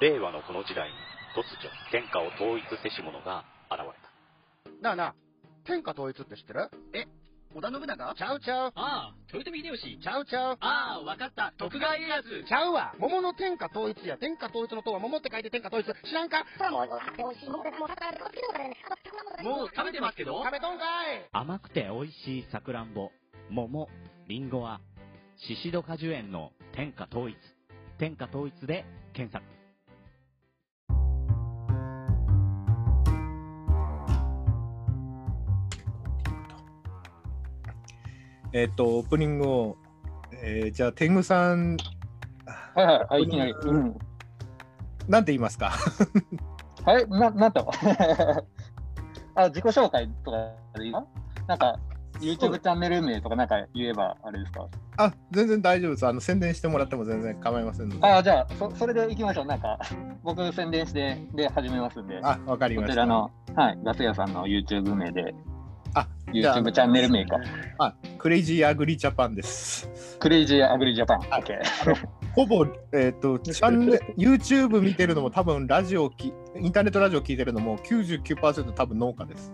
令和のこの時代に突如、天下を統一せし者が現れた。なあなあ、天下統一って知ってる？織田信長？ちゃうちゃう。ああ、豊臣秀吉。ちゃうちゃう。ああ、わかった。徳川家康。ちゃうわ。桃の天下統一や。天下統一の塔は桃って書いて天下統一。知らんか？もう食べてますけど？食べとんかい甘くて美味しいさくらんぼ、桃、りんごは、シシド果樹園の天下統一。天下統一で検索。えっ、と、オープニングを、えーじゃあ、天狗さん、はいはい、はい、いきなり。うん。なんて言いますか？はい、な、なんと？あ、自己紹介とかでいいかなんか、YouTube チャンネル名とかなんか言えばあれですか？あ、全然大丈夫です。あの、宣伝してもらっても全然構いませんので。あ、じゃあ、そそれで行きましょう。なんか、僕宣伝して、で、始めますんで。あ、わかりました。こちらの、はい、ガス屋さんの YouTube 名で、YouTube チャンネル名か。あ、クレイジーアグリジャパンです。クレイジーアグリジャパン。ほぼ、えっ、と、チャンネル、YouTube 見てるのも多分ラジオき、インターネットラジオ聞いてるのも99%多分農家です。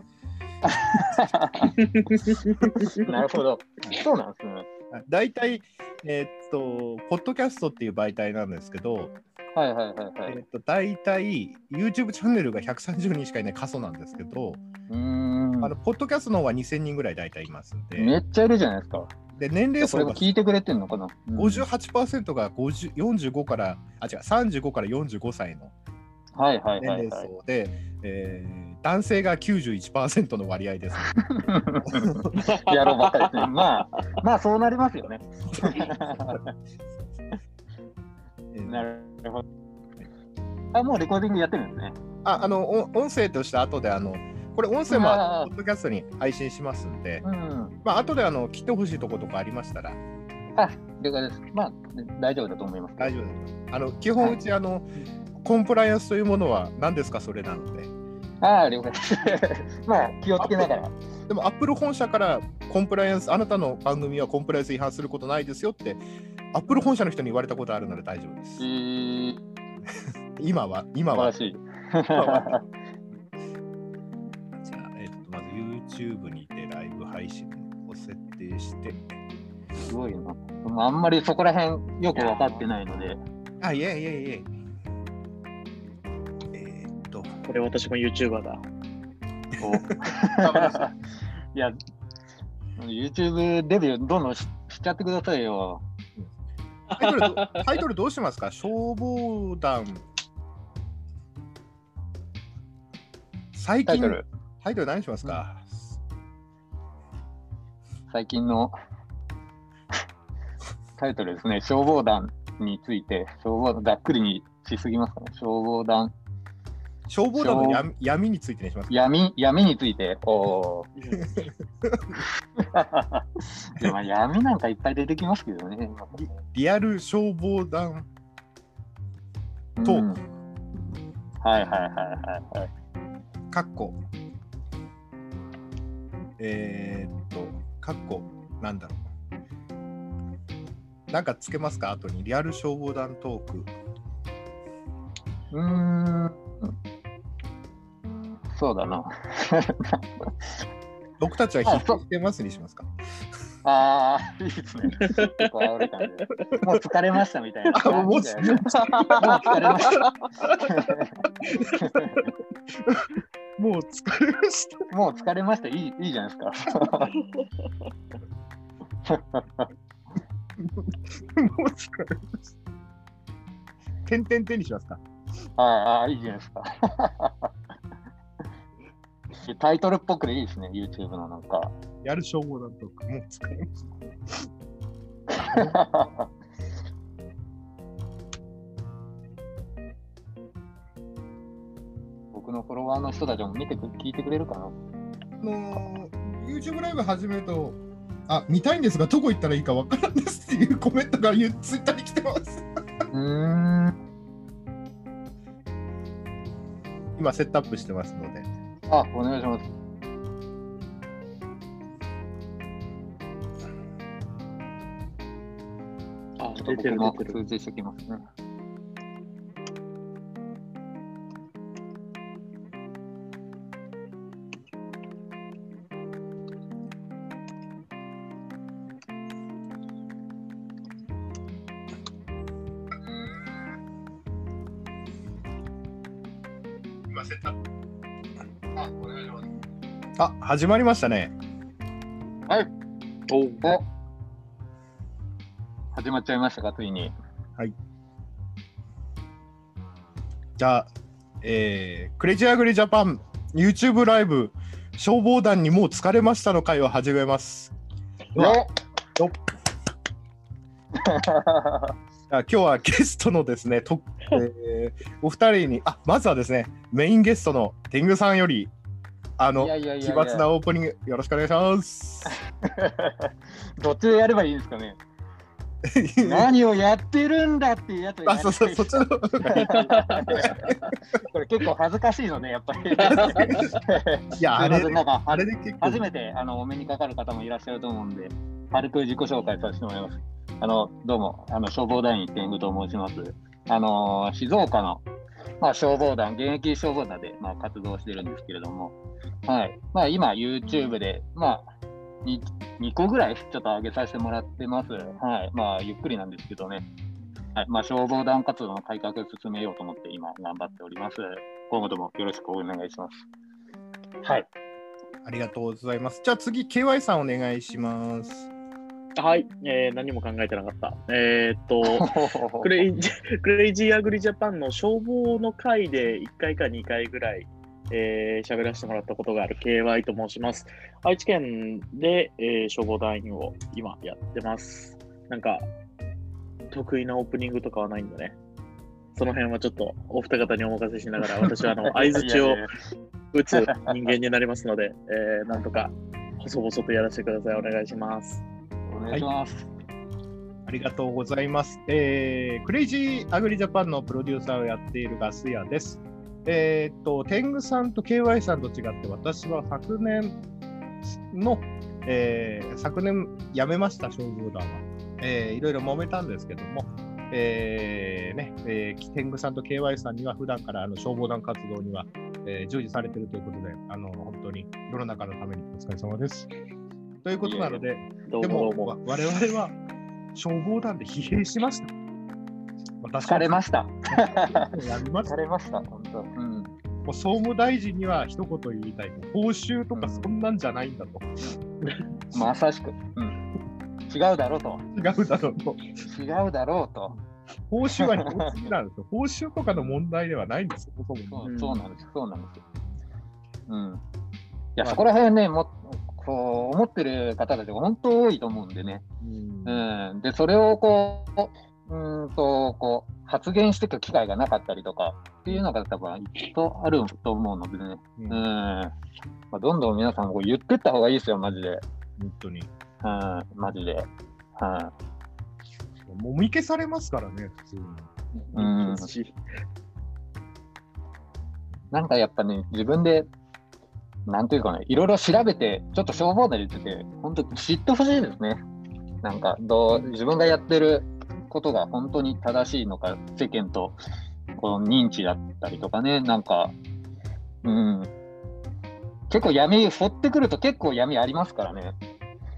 なるほど。そうなんですね。大体、えっ、と、ポッドキャストっていう媒体なんですけど、はいはいはいはえっ、い。と、大体 YouTube チャンネルが130人しかいない過疎なんですけど、うーんあの、ポッドキャストの方は2000人ぐらい大体いますんで、めっちゃいるじゃないですか。で年齢それ層がも聞いてくれてんのかな、うん58%が50 45から、あ、違う、35から45歳のはいはい年齢はいはい。層で、えー男性が91%の割合です、やろうばっかりですね。まあ、まあそうなりますよね。えーなるほど。あ、もうレコーディングやってるんですね。ああのお音声として後であのこれ音声もポッドキャストに配信しますんで、うん。まあ後であの切ってほしいとことかありましたらあ、了解です。まあ、大丈夫だと思います。大丈夫です。あの基本うち、あのコンプライアンスというものは何ですか？それなので。ああ、了解です。まあ、気をつけながら。でもアップル本社からコンプライアンスあなたの番組はコンプライアンス違反することないですよってアップル本社の人に言われたことあるので大丈夫ですえ。ー、今は 今はしい。じゃあ、えっと、まず YouTube にてライブ配信を設定して、すごいな。あんまりそこら辺よく分かってないので。あ、いえいえいえ。これ私も YouTuber だ。いや、YouTube デビューどんどんししちゃってくださいよ。タイトルどタイトルどうしますか？消防団。最近タイトル、タイトル何しますか、最近の。タイトルですね、消防団について、消防団、ざっくりにしすぎますかね、消防団、消防団の闇闇についてにしますか？闇、闇について、おー いやまあ闇なんかいっぱい出てきますけどね。リアル消防団。うんとはいはいはいはいはい。かっこ。えーっと、かっこ、なんだろう。なんかつけますか？後にリアル消防団トーク。うーん。そうだな。僕たちはあそう引いてますにしますかああ、いいですね。もう疲れましたみたいな。あもうもう疲れました。もう疲れました。もう疲れました。いいいいじゃないですか。もう疲れました。てんてんてんにしますかああ、いいじゃないですか。タイトルっぽくでいいですね、YouTube のなんか。やる消防団トーク。もう疲れました。僕のフォロワーの人たちも見てく聞いてくれるかなあのー、YouTube ライブ始めると、あ、見たいんですが、どこ行ったらいいかわからんですっていうコメントが Twitter に来てます。うーん。今、セットアップしてますので。あ、お願いします。あ、出てる出てる。通知しておきますね。始まりましたね。はい。おお始まっちゃいましたか、ついに。じゃあ、えー、クレイジーアグリジャパン YouTube ライブ消防団にもう疲れましたの会を始めます。よよ あ今日はゲストのですね、とえーお二人に、あまずはですね、メインゲストの天狗さんより、あのいやいやいやい奇や抜なオープニング、よろしくお願いします。どっちでやればいいんですかね。何をやってるんだっていうやつをやあ、りそうそう、そっちの。これ結構恥ずかしいのね、やっぱり。いや、あれすいません、なんかあれで結構初めてあのお目にかかる方もいらっしゃると思うんで、軽く自己紹介させてもらいます。あのどうも、あの消防団員天狗と申します。あの静岡の、まあ、消防団、現役消防団で、まあ、活動してるんですけれども、はいまあ、今、YouTube で、まあ2、2個ぐらいちょっと上げさせてもらってます。はいまあ、ゆっくりなんですけどね。はいまあ、消防団活動の改革を進めようと思って今頑張っております。今後ともよろしくお願いします。はい。ありがとうございます。じゃあ次、KY さんお願いします。はい、えー何も考えてなかった。えーっと、クレイジークレイジーアグリジャパンの消防の会で1回か2回ぐらい、えー喋らせてもらったことがある KY と申します。愛知県で、えー消防団員を今やってます。なんか、得意なオープニングとかはないんだね。その辺はちょっとお二方にお任せしながら、私はあの 相づちを打つ人間になりますので、えーなんとか細々とやらせてください。お願いします。お願いします。ありがとうございます。えークレイジーアグリジャパンのプロデューサーをやっているガス屋です。えーっと、天狗さんと KY さんと違って、私は昨年の、えー昨年辞めました、消防団は。えーいろいろ揉めたんですけども、えーねえー天狗さんと KY さんには普段からあの消防団活動には、えー従事されているということで、あの本当に世の中のためにお疲れ様です。ということなので、でもどうもどうも。わ我々は消防団で疲弊しました。私疲れました。やりました。疲れました、本当。うん。もう総務大臣には一言言いたい。報酬とかそんなんじゃないんだと。まさしく。うん。違うだろうと。違うだろうと。違うだろうと。報酬は一つなんですよ。報酬とかの問題ではないんですよ。そもそもそうそうなんです。そうなんですよ。うん。いや、そこら辺ね、もこう思ってる方たちが本当多いと思うんでね。うんうん。で、それをこう、うーんと、こう、発言していく機会がなかったりとかっていうのが多分きっとあると思うのでね。うんうん。まあ、どんどん皆さんこう言ってった方がいいですよ、マジで。本当に。うん、マジで。はい。もみ消されますからね、普通に。うんなんかやっぱね、自分で、なんていうかね、いろいろ調べて、ちょっと消防団について、本当知ってほしいですね。なんか、どう、自分がやってることが本当に正しいのか、世間と、この認知だったりとかね、なんか、うん。結構闇、掘ってくると結構闇ありますからね。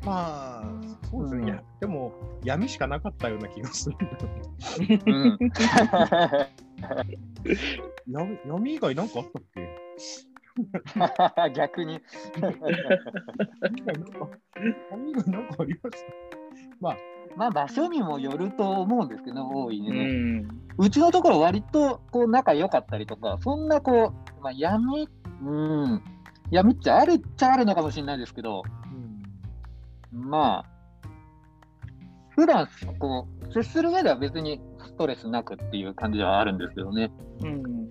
まあ、そうですね。うんでも、闇しかなかったような気がする。うん。闇闇以外なんかあったっけ？逆に。闇以外なんか闇以外なんかありました？まあ場所にもよると思うんですけど、大いね。ん。うちのところ割とこう仲良かったりとか、そんなこう、まあ、闇、うん、闇っちゃあるっちゃあるのかもしれないですけど、まあ、普段こう接する上では別にストレスなくっていう感じではあるんですけどね。うん。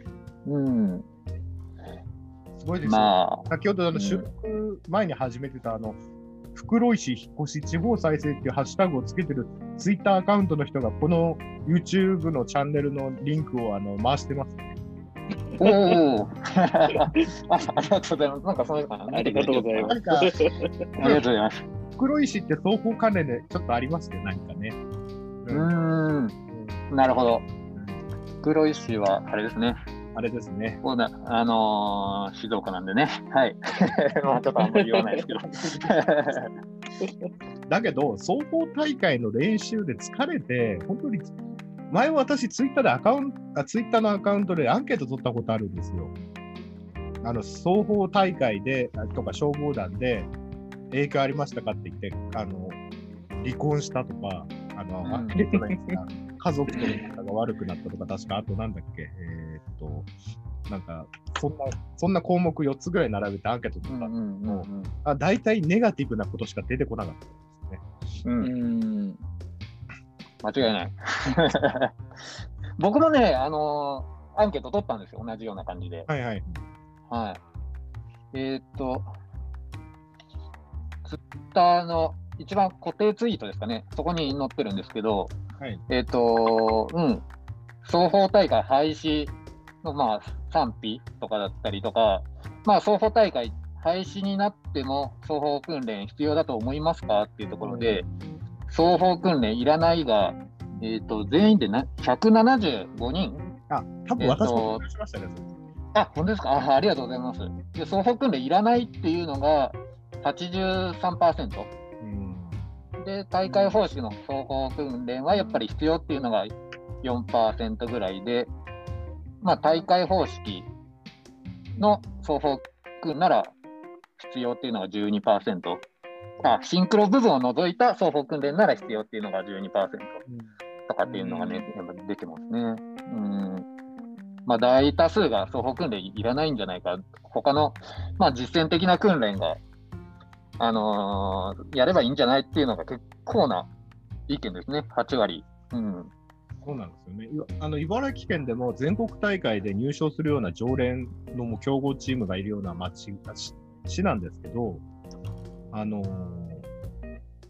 うん、すごいですよ。まあ、先ほどあうんの収録前に始めてたあの、袋井市引っ越し地方再生っていうハッシュタグをつけてるツイッターアカウントの人がこの YouTube のチャンネルのリンクをあの回してます。おおあ、ありがとうございます。なんかそういうのありがとうございます。ありがとうございます。袋井市って双方関連でちょっとありますよ、何かね。うーん、なるほど。黒石はあれですね。あれですね。こうなあのー静岡なんでね。はい。まあちょっとあんまり言わないですけど。だけど、双方大会の練習で疲れて、本当に、前私ツイッターでアカウント、あツイッターのアカウントでアンケート取ったことあるんですよ。あの双方大会であとか消防団で影響ありましたかって言って、あの離婚したとか、あの、うん家族との仲が悪くなったとか、確かあとなんだっけ、えーっと、なんか、そんな、そんな項目4つぐらい並べてアンケート取ったうんうんの、うんあ大体ネガティブなことしか出てこなかったですね。うん。間違いない。僕もね、あのーアンケート取ったんですよ、同じような感じで。はいはい。はい。えーっと、ツイッターの一番固定ツイートですかね、そこに載ってるんですけど、はいえーっと、うん、双方大会廃止の、まあ、賛否とかだったりとか、まあ、双方大会廃止になっても、双方訓練必要だと思いますかっていうところで、双方訓練いらないが、えーっと、全員でな175人あ、多分私も話しましたね。あ、本当ですか？あありがとうございます。で、双方訓練いらないっていうのが83%。うんで、大会方式の双方訓練はやっぱり必要っていうのが4%ぐらいで、まあ、大会方式の双方訓なら必要っていうのが12%。あ、シンクロ部分を除いた双方訓練なら必要っていうのが12%とかっていうのがね、やっぱ出てますね。うん。まあ、大多数が双方訓練いらないんじゃないか。他の、まあ、実践的な訓練が、あのーやればいいんじゃないっていうのが結構な意見ですね。8割。うん。そうなんですよね。あの茨城県でも全国大会で入賞するような常連のもう強豪チームがいるような町市市なんですけど、あの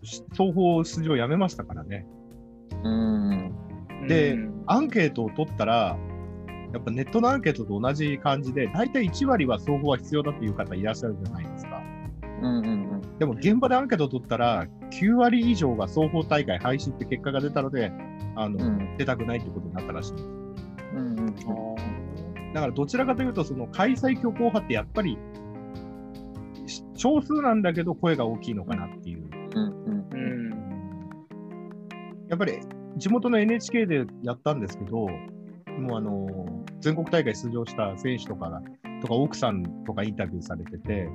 双方出場やめましたからね。うん。でうんアンケートを取ったら、やっぱネットのアンケートと同じ感じで、大体1割は双方は必要だっていう方いらっしゃるじゃないですか。うんうんでも現場でアンケートを取ったら、9割以上が双方大会廃止って結果が出たので、あの、うん出たくないってことになったらしいんです。うん。うんうんだからどちらかというと、その開催強行派ってやっぱりし少数なんだけど声が大きいのかなっていう。うんうんうん。やっぱり地元の NHK でやったんですけど、もうあの全国大会出場した選手とかが、とか奥さんとかインタビューされてて、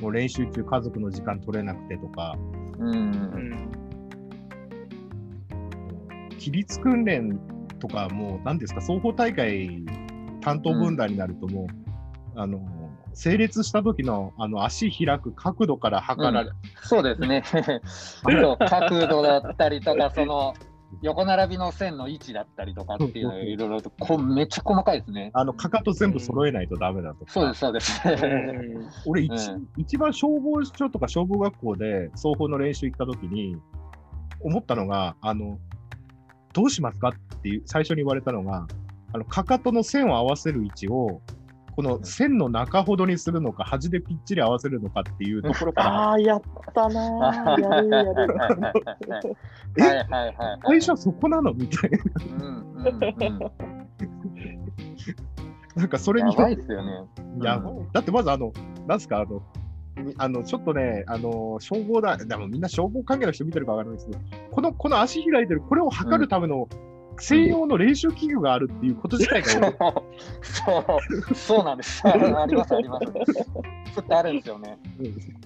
もう練習中家族の時間取れなくてとか、うん。規律訓練とかもう何ですか、双方大会担当分団になるともう、あの、整列した時のあの足開く角度から測られ、そうですね。そう角度だったりとか、その横並びの線の位置だったりとかっていうのがいろいろとこめっちゃ細かいですね。あの、かかと全部揃えないとダメだとか。そうです、そうです。俺一、うん一番消防署とか消防学校で双方の練習行った時に思ったのが、あの、どうしますかっていう最初に言われたのが、あの、かかとの線を合わせる位置を、この線の中ほどにするのか、端でぴっちり合わせるのかっていうところから、ああ、やったなー。やるやる。えはいはいはいはい。最初そこなのみたいな。うんうんうん。なんかそれに、やばいっすよね。やうんだってまずあの、なんすか、あの、みあの、ちょっとね、あの、消防だ、でもみんな消防関係の人見てるかわからないですけど、この、この足開いてる、これを測るための専用の練習器具があるっていうこと自体が俺、そう、そうなんです。あります、あります。ちょっとあるんですよね。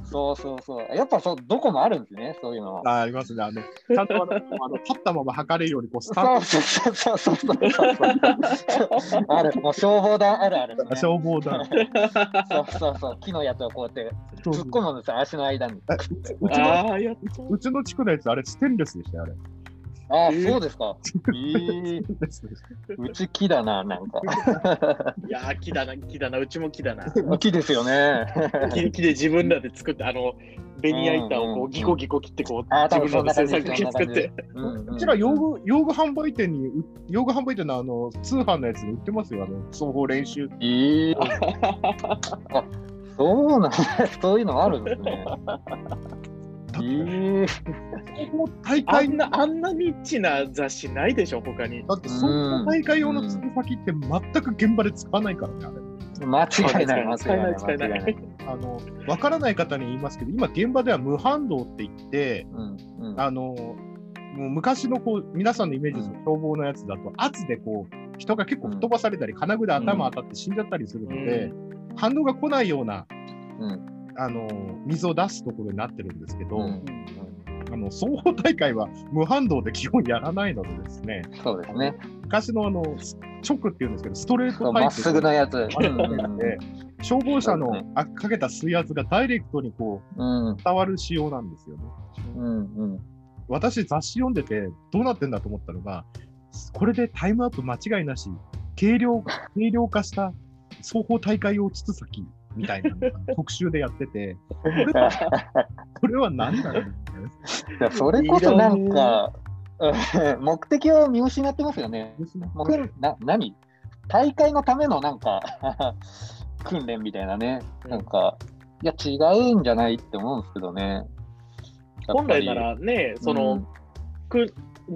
そうそうそう。やっぱそう、どこもあるんですね、そういうのは。あありますね。あの、ちゃんとあの、あの立ったまま測れるように、こう、スタそンうそうそうそうそうそう。ある、もう消防団あるあるね。消防団。そうそうそう、木のやつをこうやってそうそう突っ込むんですよ、足の間に。えうち。うちの地区のやつ、あれ、ステンレスでしたよ、あれ。ああ、そうですか。えーうち木だな、なんか。いやー、木だな、木だな、うちも木だな。木ですよね。木木で自分らで作って、あの、ベニヤ板をこうんううんギコギコ切って、こう、ああ、多分自分らで制作機作って。うんうんうちら用具、用具販売店に、う用具販売店のあの、通販のやつに売ってますよ、あの、双方練習。ええあ、そうなんだ。そういうのあるんですね。え大会あんな、あんなニッチな雑誌ないでしょ、他に。だって、双方大会用のつく先って全く現場で使わないからね、あれ。間違いない、間違いない、間違いない。あの、わからない方に言いますけど、今現場では無反動って言って、うんうんあの、もう昔のこう、皆さんのイメージする消防のやつだと、圧でこう、人が結構吹っ飛ばされたり、金具で頭当たって死んじゃったりするので、反応が来ないような、うん。あの水を出すところになってるんですけど、うんあの双方大会は無反動で基本やらないのでですね、そうですね。昔のあの直っていうんですけど、ストレートタイプまっすぐのやつ。消防車のあかけた水圧がダイレクトにこう伝わる仕様なんですよね。うん。うん。私、雑誌読んでて、どうなってんだと思ったのが、これでタイムアップ間違いなし、軽量軽量化した双方大会用筒先みたいな特集でやってて、これはこれは何だろうそれこそなんか、うん目的を見失ってますよね。な何？大会のためのなんか 訓練みたいなね、なんか、いや、違うんじゃないって思うんですけどね。本来ならね、その、うん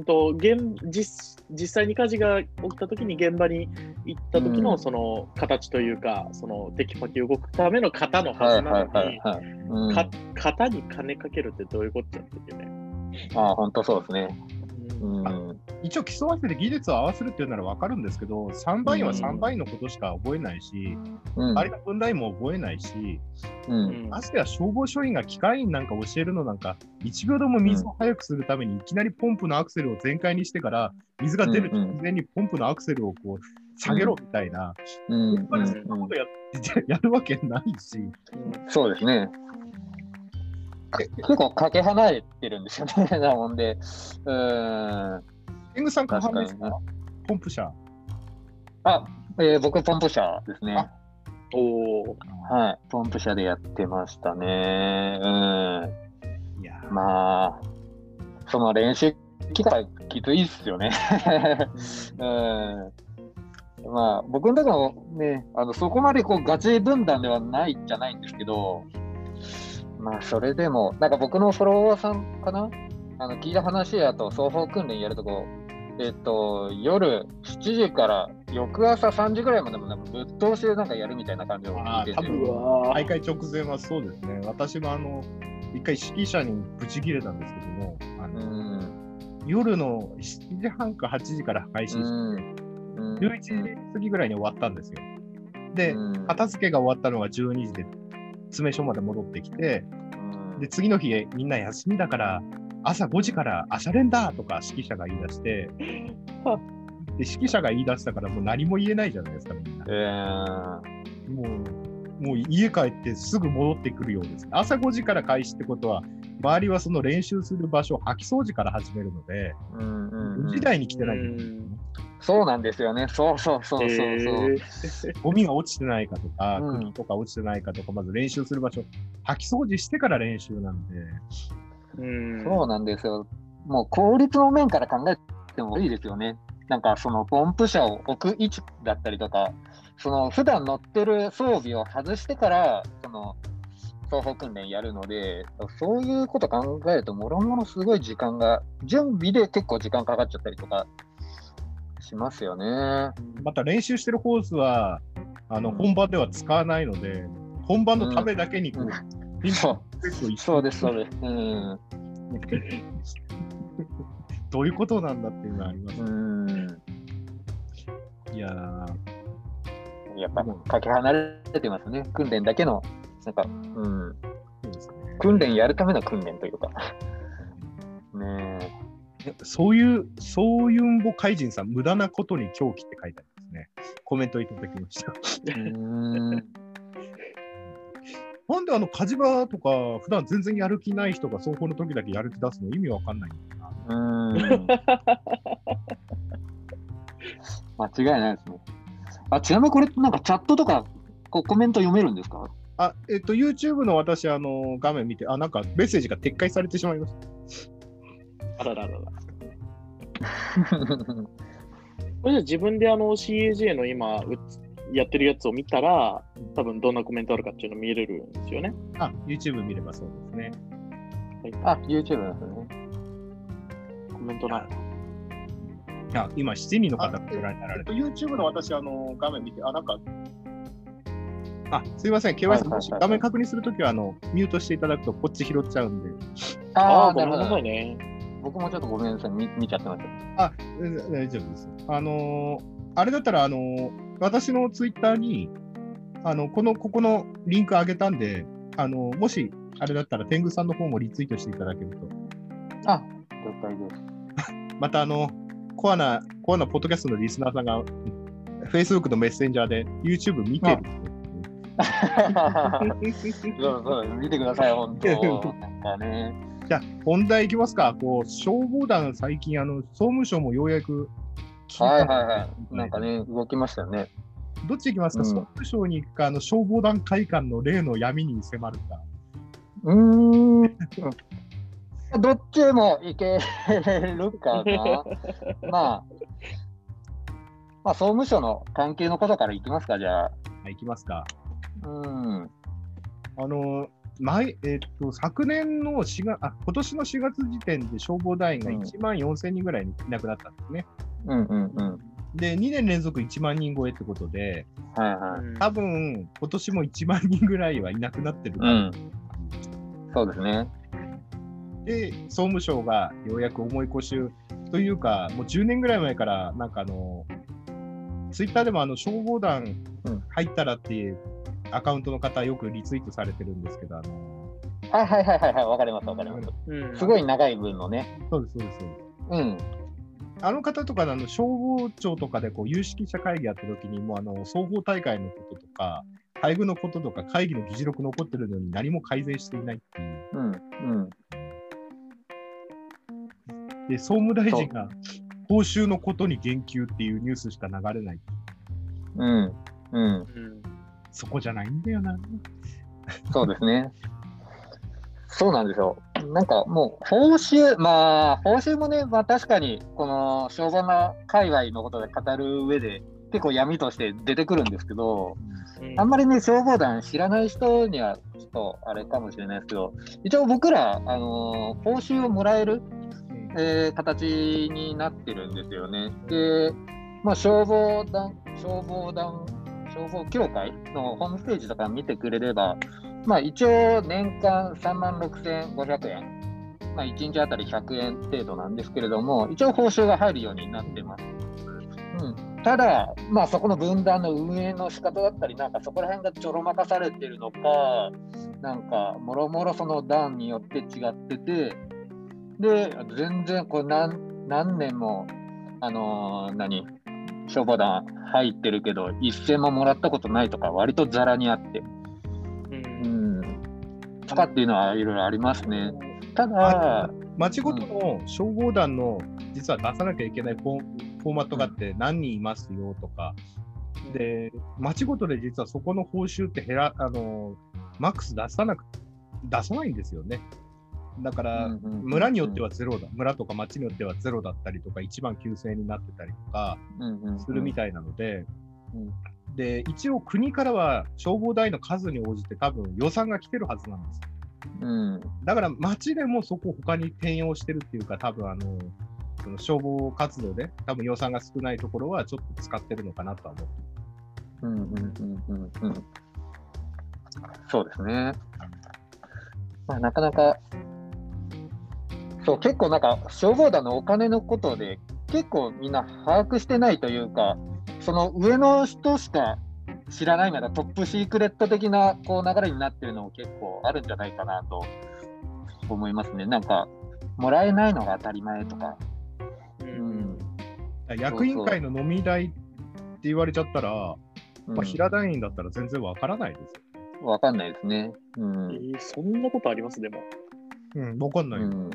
と現実実際に火事が起きたときに現場に行った時のうんその形というか、そのテキパキ動くための型のはずなのに、型に金かけるってどういうことだっていうね。ああ、本当そうですね。一応競わせて技術を合わせるっていうなら分かるんですけど、3番員は3番員のことしか覚えないし、うん。あれが分類も覚えないし、うん。ましてや消防署員が機械員なんか教えるのなんか、1秒でも水を速くするために、いきなりポンプのアクセルを全開にしてから、水が出る直前にポンプのアクセルをこう下げろみたいな、うん。やっぱりそんなことややるわけないし、そうですね。結構かけ離れてるんですよね。なもんで。うん。天狗さん、か？にね。ポンプ車。あ、えー僕、ポンプ車ですね。おお。はい。ポンプ車でやってましたね。うん。いやまあ、その練習機会きついっすよね。うん。まあ、僕のところね、あのそこまでこうガチ分断ではないじゃないんですけど、まあ、それでも、なんか僕のフォロワーさんかな？あの聞いた話やと、双方訓練やるとこ、えっと、夜7時から翌朝3時ぐらいまでもなんかぶっ通しでなんかやるみたいな感じを聞いてて。多分うわー大会直前はそうですね。私もあの、一回指揮者にブチ切れたんですけども、あうのん。夜の7時半か8時から開始して、うん。うん11時過ぎぐらいに終わったんですよ。で、うん片付けが終わったのが12時で、詰め所まで戻ってきて、うん。で、次の日、みんな休みだから、朝5時から朝練だとか指揮者が言い出して、で、指揮者が言い出したからもう何も言えないじゃないですか、みんな。えー。もう、もう家帰ってすぐ戻ってくるようです。朝5時から開始ってことは、周りはその練習する場所、掃き掃除から始めるので、うんうんうん。時代に来てない、うんそうなんですよね。そうそうそうそうそう。えーゴミが落ちてないかとか、うん釘とか落ちてないかとか、まず練習する場所、掃き掃除してから練習なんで、うんそうなんですよ。もう効率の面から考えてもいいですよね。なんかそのポンプ車を置く位置だったりとか、その普段乗ってる装備を外してから、その双方訓練やるので、そういうこと考えると、もろもろすごい時間が、準備で結構時間かかっちゃったりとかしますよね。また練習してるホースは、あの本番では使わないので、本番のためだけにこう、うんピンポンそうです、そうです。うん。どういうことなんだっていうのはあります。うん。いやーやっぱ、かけ離れてますね。訓練だけの、なんか、うん。ね。訓練やるための訓練というか。ねえ。そういう、そういうんぼ怪人さん、無駄なことに狂気って書いてありますね。コメントいただきました。うーん。なんであの火事場とか、普段全然やる気ない人が走行の時だけやる気出すの意味わかんないんだよな。うーん。間違いないですね。あ、ちなみにこれ、なんかチャットとか、こうコメント読めるんですか？あ、えっと、YouTube の私、あの、画面見て、あ、なんかメッセージが撤回されてしまいました。あらららら。これじゃあ自分であの CAJ の今やってるやつを見たら、多分どんなコメントあるかっていうの見れるんですよね。あ、YouTube 見ればそうですね。あ、YouTube なんですね。コメントない。あ、今、7人の方あがご覧になられて、YouTube の私、あの、画面見て、あ、なんか、あ、すいません、KY さん、はいはいはいもし画面確認するときは、あの、ミュートしていただくと、こっち拾っちゃうんで、ああごめんな。さいね。僕もちょっとごめんなさい。見見ちゃってました。全然大丈夫です。あのーあれだったら、あのー私のツイッターに、あの、この、ここのリンク上げたんで、あの、もし、あれだったら、天狗さんの方もリツイートしていただけると。あ、了解です。また、あの、コアな、コアなポッドキャストのリスナーさんが、Facebook のメッセンジャーで YouTube 見てる。そうそう、見てください、本当。なんかね。じゃあ、本題いきますか。こう、消防団、最近、あの、総務省もようやくはいはいはい。なんかね、動きましたよね。どっち行きますか、うん総務省に行くか、あの消防団会館の例の闇に迫るか。うーん。どっちもいけるかな。まあ、まあ、総務省の関係のことからいきますか、じゃあ。はい、行きますか。うん。あの、前、えっと、昨年の4月、あ、今年の4月時点で消防団員がうん1万4000人ぐらいいなくなったんですね。うんうんうん。で、2年連続1万人超えってことで、はいはい。多分、今年も1万人ぐらいはいなくなってるかうら、ん。そうですね。で、総務省がようやく重い腰をというか、もう10年ぐらい前から、なんかあの、ツイッターでもあの消防団うん入ったらっていうアカウントの方、よくリツイートされてるんですけど、あのはいはいはいはいはい、わかりますわかります。うんすごい長い分のね。そうです、そうです。そうですうん。あの方とかあの消防庁とかでこう有識者会議やった時にもうあの双方大会のこととか、配布のこととか会議の議事録残ってるのに何も改善していないっていう。うん。うん。で、総務大臣が報酬のことに言及っていうニュースしか流れない。うん。うん。うんそこじゃないんだよな。そうですね。そうなんですよ。なんかもう、報酬、まあ、報酬もね、まあ確かに、この消防の界隈のことで語る上で、結構闇として出てくるんですけど、うんあんまりね、消防団知らない人には、ちょっとあれかもしれないですけど、一応僕ら、あのー報酬をもらえる、えー形になってるんですよね。で、まあ、消防団、消防団、消防協会のホームページとか見てくれれば、まあ、一応年間3万6500円、まあ、1日あたり100円程度なんですけれども、一応報酬が入るようになってます。うん、ただ、まあ、そこの分断の運営の仕方だったり、なんかそこら辺がちょろまかされてるのか、なんか、もろもろその段によって違ってて、で、全然これ何何年も、あのー何、消防団入ってるけど、一銭ももらったことないとか、割とざらにあって、ううん。ん、とかっていうのはいろいろありますね。ただ、町ごとの消防団の実は出さなきゃいけないフォーフォーマットがあって何人いますよとか、で、町ごとで実はそこの報酬って減ら、あの、マックス出さなく、出さないんですよね。だから、村によってはゼロだ、村とか町によってはゼロだったりとか、1万9000円になってたりとかするみたいなので、うんで、一応国からは消防隊の数に応じて多分予算が来てるはずなんです。うん、だから町でもそこを他に転用してるっていうか、多分あの、その消防活動で多分予算が少ないところはちょっと使ってるのかなとは思ってうん、うん、うん、うん、うん。そうですね。まあ、なかなか、そう、結構なんか、消防団のお金のことで、結構みんな把握してないというか、その上の人しか知らないならトップシークレット的なこう流れになってるのも結構あるんじゃないかなと思いますね。なんか、もらえないのが当たり前とか。ううんん。る。役員会の飲み代って言われちゃったら、うんまあ、平団員だったら全然わからないですよ。わかんないですね。うん。えーそんなことあります？でも。うん、わかんない。う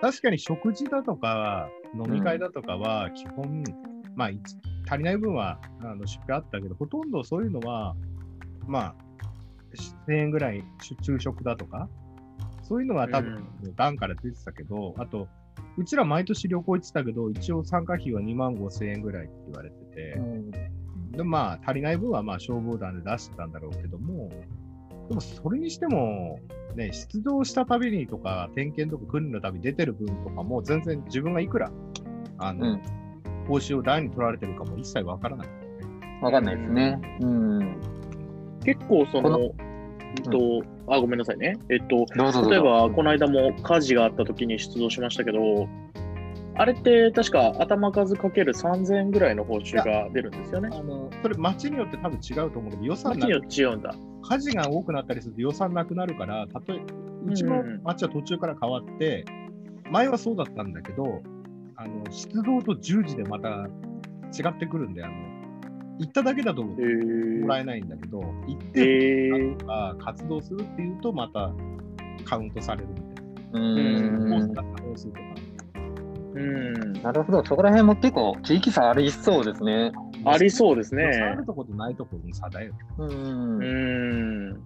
確かに食事だとか、飲み会だとかは、基本、まあ、いつ足りない分はあの出費あったけど、ほとんどそういうのは、まあ、1000円ぐらいし昼食だとか、そういうのは多分、団から出てたけど、あと、うちら毎年旅行行ってたけど、一応参加費は2万5千円ぐらいって言われてて、うん。でまあ、足りない分はまあ消防団で出してたんだろうけども、でもそれにしても、ね、出動したたびにとか、点検とか訓練のたびに出てる分とかも、全然自分がいくら、あの、うん報酬を誰に取られてるかも一切わからない。わかんないですね。うん。結構その、このえっと、あ、ごめんなさいね。えっと、例えば、この間も火事があった時に出動しましたけど、あれって確か頭数かける3000円ぐらいの報酬が出るんですよね。あのそれ、町によって多分違うと思うけど、予算な町によって違うんだ。火事が多くなったりすると予算なくなるから、たとえうちの町は途中から変わって、前はそうだったんだけど、あの出動と従事でまた違ってくるんで、あの行っただけだともらえないんだけど、行っへてーとか活動するっていうと、またカウントされるみたいな。うコースんだったコースとか。うん。なるほど、そこら辺も結構地域差ありそうですね。ありそうです予算あねる。ところとないところの差だよ。うんう。ん。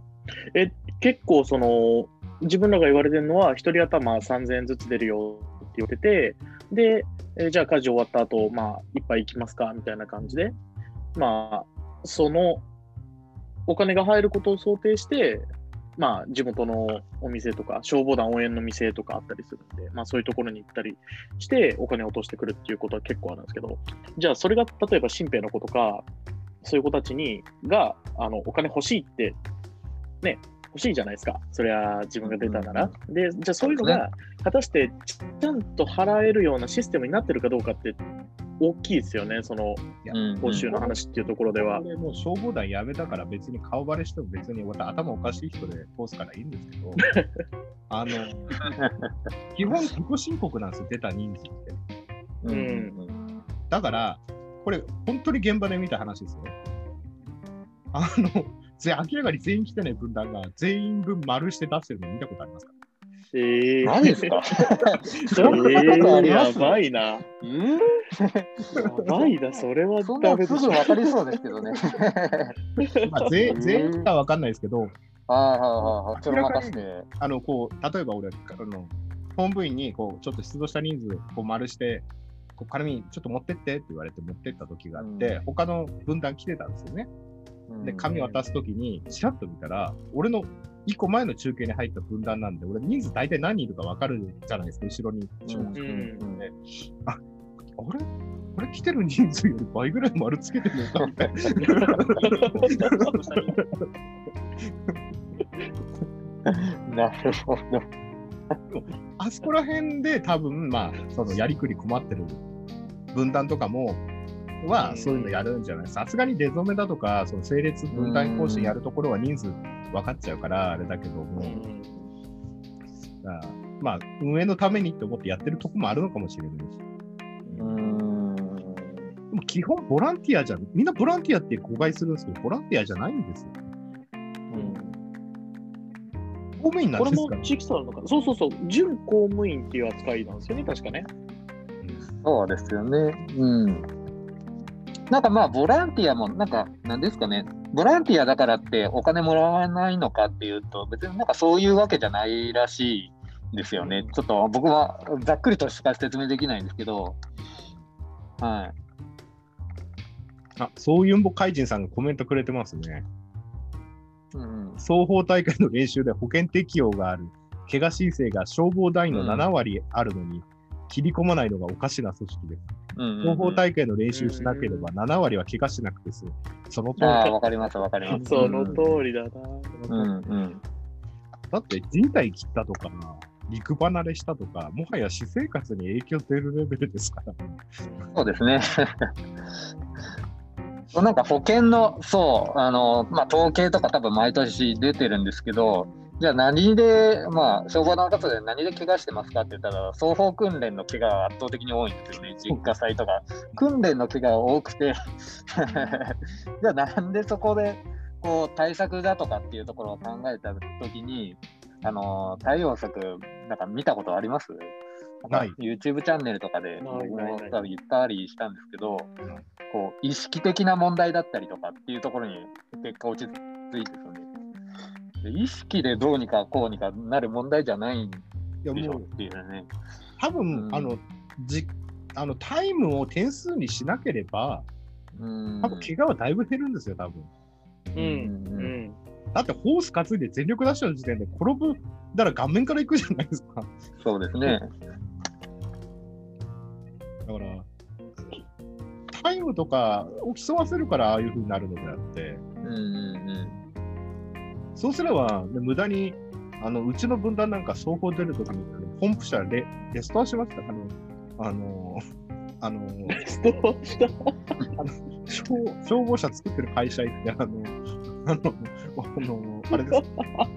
え、結構その、自分らが言われてるのは、一人頭3000円ずつ出るよって言ってて、で、えじゃあ家事終わった後、まあ、一杯行きますかみたいな感じで、まあ、その、お金が入ることを想定して、まあ、地元のお店とか、消防団応援の店とかあったりするんで、まあ、そういうところに行ったりして、お金を落としてくるっていうことは結構あるんですけど、じゃあ、それが例えば新兵の子とか、そういう子たちに、が、あの、お金欲しいって、ね、欲しいじゃないですか。そりゃ、自分が出たなら。で、じゃあそういうのが、果たして、ちゃんと払えるようなシステムになってるかどうかって、大きいですよね、その、うん報酬の話っていうところでは。俺もう消防団辞めたから別に顔バレしても別にまた頭おかしい人で通すからいいんですけど、あの、基本自己申告なんですよ、出た人数って。うんだから、これ本当に現場で見た話ですよ。あの、ぜ明らかに全員来てない分断が全員分丸して出してるの見たことありますか？ええマジですか？そ そんなことあります？やばいな。やうん？ばいな、それはそんな。すぐ分かりそうですけどね。まあ、全全員かは分かんないですけど、はいはいはいはい。ちょっと任せて。あの、こう、例えば俺、あの、本部員に、こう、ちょっと出動した人数、こう、丸して、こう、紙、ちょっと持ってってって言われて持ってった時があって、うん他の分団来てたんですよね。うんで、紙渡す時に、ちらっと見たら、俺の一個前の中継に入った分団なんで、俺人数大体何人いるか分かるじゃないですか、後ろに。あ、あれ？これ来てる人数より倍ぐらい丸つけてるのかみたいな。なるほど。あそこら辺で多分、まあ、そのやりくり困ってる分団とかも、は、そういうのやるんじゃないさすがに出初めだとか、その整列分団更新やるところは人数分かっちゃうから、あれだけども、まあ、運営のためにって思ってやってるとこもあるのかもしれないし。うん。でも基本ボランティアじゃん。みんなボランティアって誤解するんですけど、ボランティアじゃないんですよ。公務員なんこれですから。も地域差あるのかなそうそうそう、準公務員っていう扱いなんですよね、確かね。そうですよね。うん。なんかまあ、ボランティアも、なんか、なんですかね、ボランティアだからってお金もらわないのかっていうと、別になんかそういうわけじゃないらしいですよね。ちょっと僕はざっくりとしか説明できないんですけど、はい。あ、そういうぼ怪人さんがコメントくれてますね。うん、双方大会の練習で保険適用がある、怪我申請が消防団員の7割あるのに、切り込まないのがおかしな組織です。うん双方大会の練習しなければ7割は怪我しなくて済む。その通り。ああ、わかります、わかります。その通りだな。うん、うん。だって人体切ったとか、陸離れしたとか、もはや私生活に影響出るレベルですから。そうですね。なんか保険の、そう、あの、まあ、統計とか多分毎年出てるんですけど、じゃあ何で、まあ、消防団活動で何で怪我してますかって言ったら、双方訓練の怪我が圧倒的に多いんですよね、実家祭とか。訓練の怪我が多くて、じゃあなんでそこで、こう、対策だとかっていうところを考えたときに、あの、対応策、なんか見たことあります？ない。YouTube チャンネルとかで多分言ったりしたんですけど、こう意識的な問題だったりとかっていうところに結果落ち着いてですね。で意識でどうにかこうにかなる問題じゃないんでしょっていうね。多分、うんあの、じあのタイムを点数にしなければ、うん。多分怪我はだいぶ減るんですよ、多分。うん。うん。だってホース担いで全力出した時点で転ぶだら顔面から行くじゃないですか。そうですね。だから、タイムとかを競わせるからああいう風になるのであって、うんうんそうすれば、ね、無駄に、あの、うちの分断なんか双方出るときに、ポンプ車レレストアしました。あの、あの、あの、どうした？消消防車作ってる会社行って、あの、あの、あの、あれです。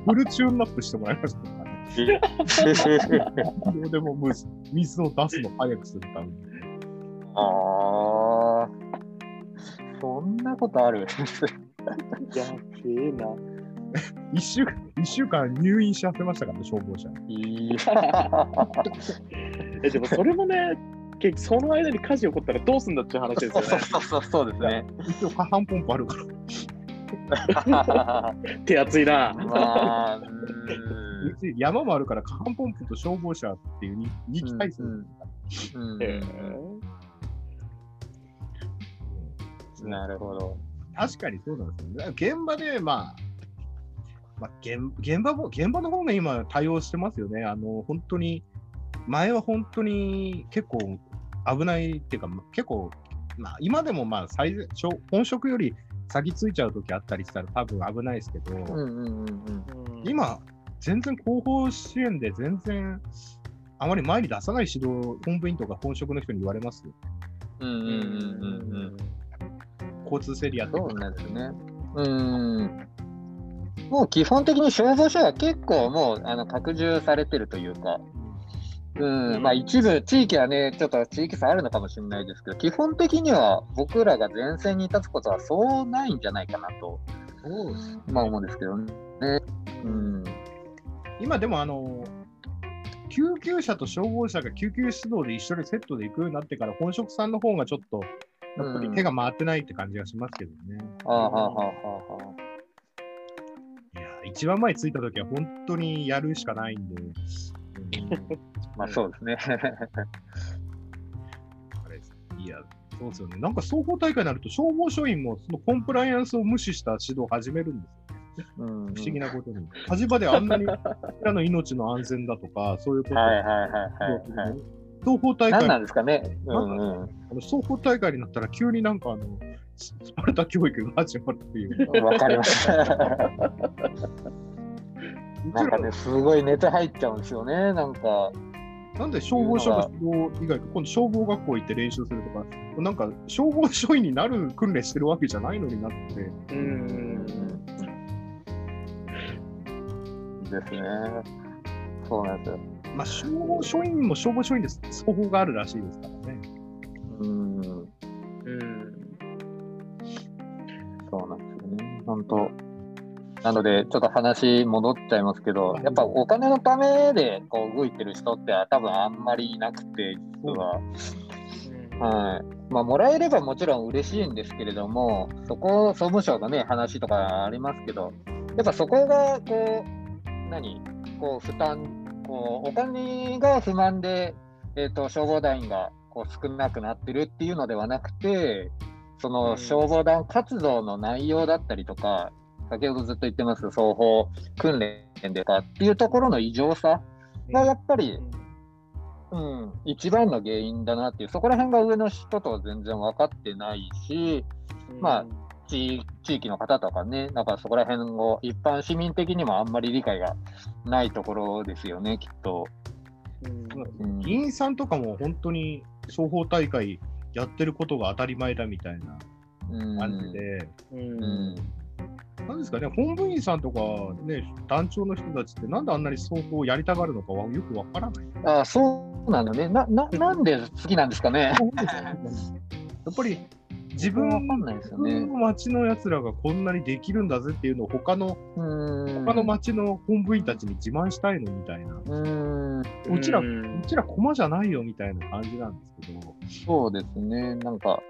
フルチューンナップしてもらいましたからね。どうでもむ水を出すの早くするために。ああ。そんなことある？やべえな。一週間、一週間入院しちゃってましたからね、消防車。いや えでもそれもね、結局その間に火事起こったらどうすんだっていう話ですよね。そうそうそうそうですね。一応、下半ポンプあるから。手厚いな。まあ、うち山もあるから、下半ポンプと消防車っていうに二機体制うなるほど。確かにそうなんですよね。現場で、まあ、まあ、現現場も、現場の方が今対応してますよね。あの、本当に、前は本当に結構危ないっていうか、結構、まあ、今でもまあ最本職より先ついちゃうときあったりしたら多分危ないですけど。今、全然後方支援で全然、あまり前に出さない指導、本部員とか本職の人に言われますよ。うんうんうんうんうん。交通整理やってそうなんですね。うん。もう基本的に消防署は結構もうあの拡充されてるというか、うん、まあ一部、地域はね、ちょっと地域差あるのかもしれないですけど、基本的には僕らが前線に立つことはそうないんじゃないかなと、まあ思うんですけどね。うん。今でもあの、救急車と消防車が救急出動で一緒にセットで行くようになってから、本職さんの方がちょっと、やっぱり手が回ってないって感じがしますけどね。ああ、はあ、はあ、はあ。一番前に着いた時は本当にやるしかないんで、うんまあそうですね。あれいや、そうですよね。なんか双方大会になると消防署員もそのコンプライアンスを無視した指導を始めるんですよ。うん、不思議なことに。火事場であんなに僕らの命の安全だとか、そういうことをはいはいはいはい、はい。双方大会何なんですかね。うんうん。あの双方大会になったら急になんかあのススパルタ教育が始まるっていう。わかりました。なんからね、すごい熱入っちゃうんですよね、なんか。なんで消防署の指導以外、今度消防学校行って練習するとか、なんか消防署員になる訓練してるわけじゃないのになって、うん。ですね。そうなんですよ。まあ、消防署員も消防署員です。双方があるらしいですからね。うん。本当。なので、ちょっと話戻っちゃいますけど、やっぱお金のためでこう動いてる人って多分あんまりいなくて、実は。はい。まあ、もらえればもちろん嬉しいんですけれども、そこ、総務省のね、話とかありますけど、やっぱそこが、こう、何？こう、負担、こう、お金が不満で、えっ、と、消防団員が、こう、少なくなってるっていうのではなくて、その消防団活動の内容だったりとか、先ほどずっと言ってます、双方訓練でかっていうところの異常さがやっぱり、うん、一番の原因だなっていう、そこら辺が上の人とは全然分かってないし、まあ地地域の方とかね、なんかそこら辺を一般市民的にもあんまり理解がないところですよね、きっと。うん。議員さんとかも本当に双方大会やってることが当たり前だみたいなうん感じで、うんうんなんですかね、本部員さんとかね、団長の人たちってなんであんなに双方やりたがるのかはよくわからない。あそうなんだねなな。なんで好きなんですかね。やっぱり自分わかんないですよね。自分の町のやつらがこんなにできるんだぜっていうのを他のうん。他の町の本部員たちに自慢したいのみたいな、うん。うちら、ううんちら駒じゃないよみたいな感じなんですけど、そうですね、なんか、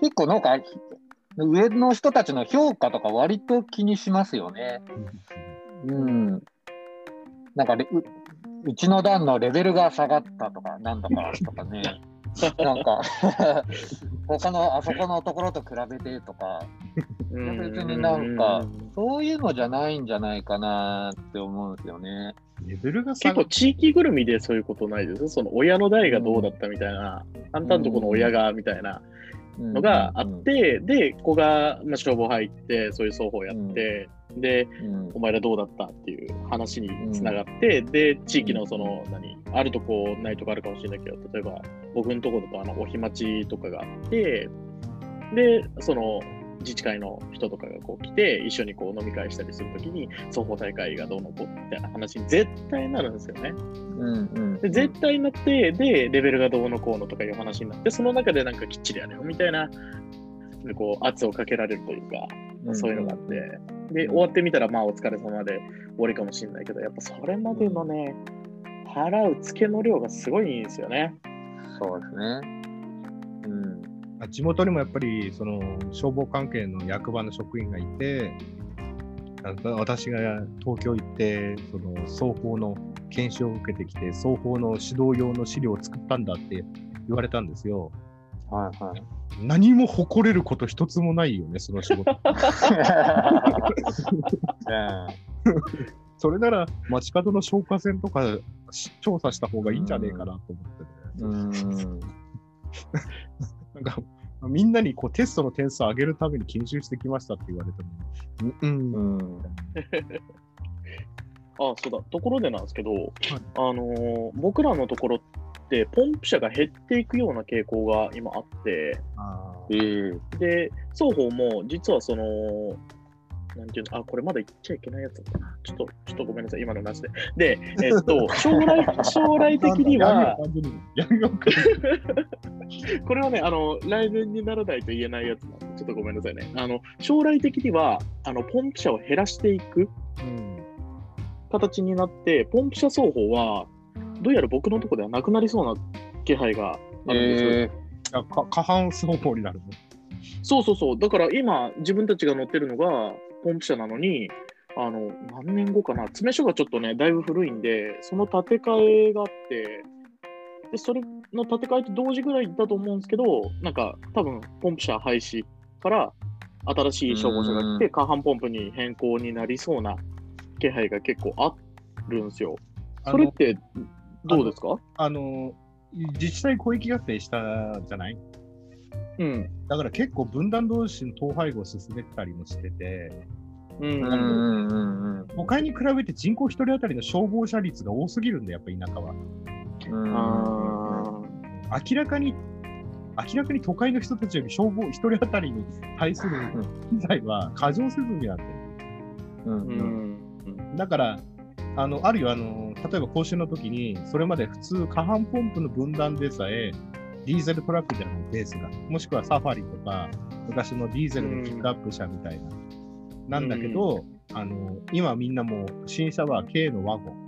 結構なんか、上の人たちの評価とか割と気にしますよね。うん。なんかレう、うちの団のレベルが下がったとか、なんだかとかね。なんか、他のあそこのところと比べてとか、別になんか、そういうのじゃないんじゃないかなって思うんですよね。レベルが結構地域ぐるみでそういうことないです？その親の代がどうだったみたいな、あんたんとこの親がみたいな、のがあって、で、ここが、まあ、消防入って、そういう双方やって、で、うん。お前らどうだったっていう話につながって、で、地域のその、何、あるとこないとこあるかもしれないけど、例えば、僕のところだと、あの、お日待ちとかがあって、で、その、自治会の人とかがこう来て、一緒にこう飲み会したりするときに、双方大会がどうのこうのみたいな話に絶対なるんですよね。うんうんで絶対なって、で、レベルがどうのこうのとかいう話になって、その中でなんかきっちりやれよみたいな、でこう圧をかけられるというか、そういうのがあって、で、終わってみたら、まあ、お疲れ様で終わりかもしれないけど、やっぱそれまでのね、払う付けの量がすごいいいんですよね。そうですね。うん。地元にもやっぱりその消防関係の役場の職員がいて、私が東京行って、その双方の研修を受けてきて、双方の指導用の資料を作ったんだって言われたんですよ。はいはい。何も誇れること一つもないよね、その仕事。それなら街角の消火栓とかし調査した方がいいんじゃねえかなと思って、うん。なんかみんなにこうテストの点数を上げるために研修してきましたって言われても、うん、うん。うん。あそうだ、ところでなんですけど、あのー僕らのところって、ポンプ車が減っていくような傾向が今あって、あええで、双方も実はその、なんていうの、あ、これまだ言っちゃいけないやつだったな。ちょっと、ちょっとごめんなさい、今のなしで。で、えっと、将来、将来的には、これはね、あの、来年にならないと言えないやつなんで、ちょっとごめんなさいね。あの、将来的には、あの、ポンプ車を減らしていくうん形になって、ポンプ車双方は、どうやら僕のとこではなくなりそうな気配があるんですよ。えあか過半数法になるの？そうそうそう。だから今、自分たちが乗ってるのがポンプ車なのに、あの、何年後かな、詰め所がちょっとね、だいぶ古いんで、その建て替えがあって、で、それの建て替えと同時ぐらいだと思うんですけど、なんか、多分、ポンプ車廃止から、新しい消防車が来て、うん。過半ポンプに変更になりそうな気配が結構あるんですよ。それって、どうですか？あの自治体広域合併したじゃない？うん。だから結構分断同士の統廃合を進めてたりもしてて、うん。うんうんうん都会に比べて人口1人当たりの消防車率が多すぎるんだよ、やっぱ田舎は。うん。あ明らかに、明らかに都会の人たちより消防1人当たりに対する機材は過剰設備なんだよ。うんーうん。だから、あの、あるよ、あの、例えば講習の時に、それまで普通、過半ポンプの分断でさえ、ディーゼルトラックじゃない、ベースが。もしくはサファリとか、昔のディーゼルのピックアップ車みたいな。なんだけど、あの、今みんなもう、新車は軽のワゴン。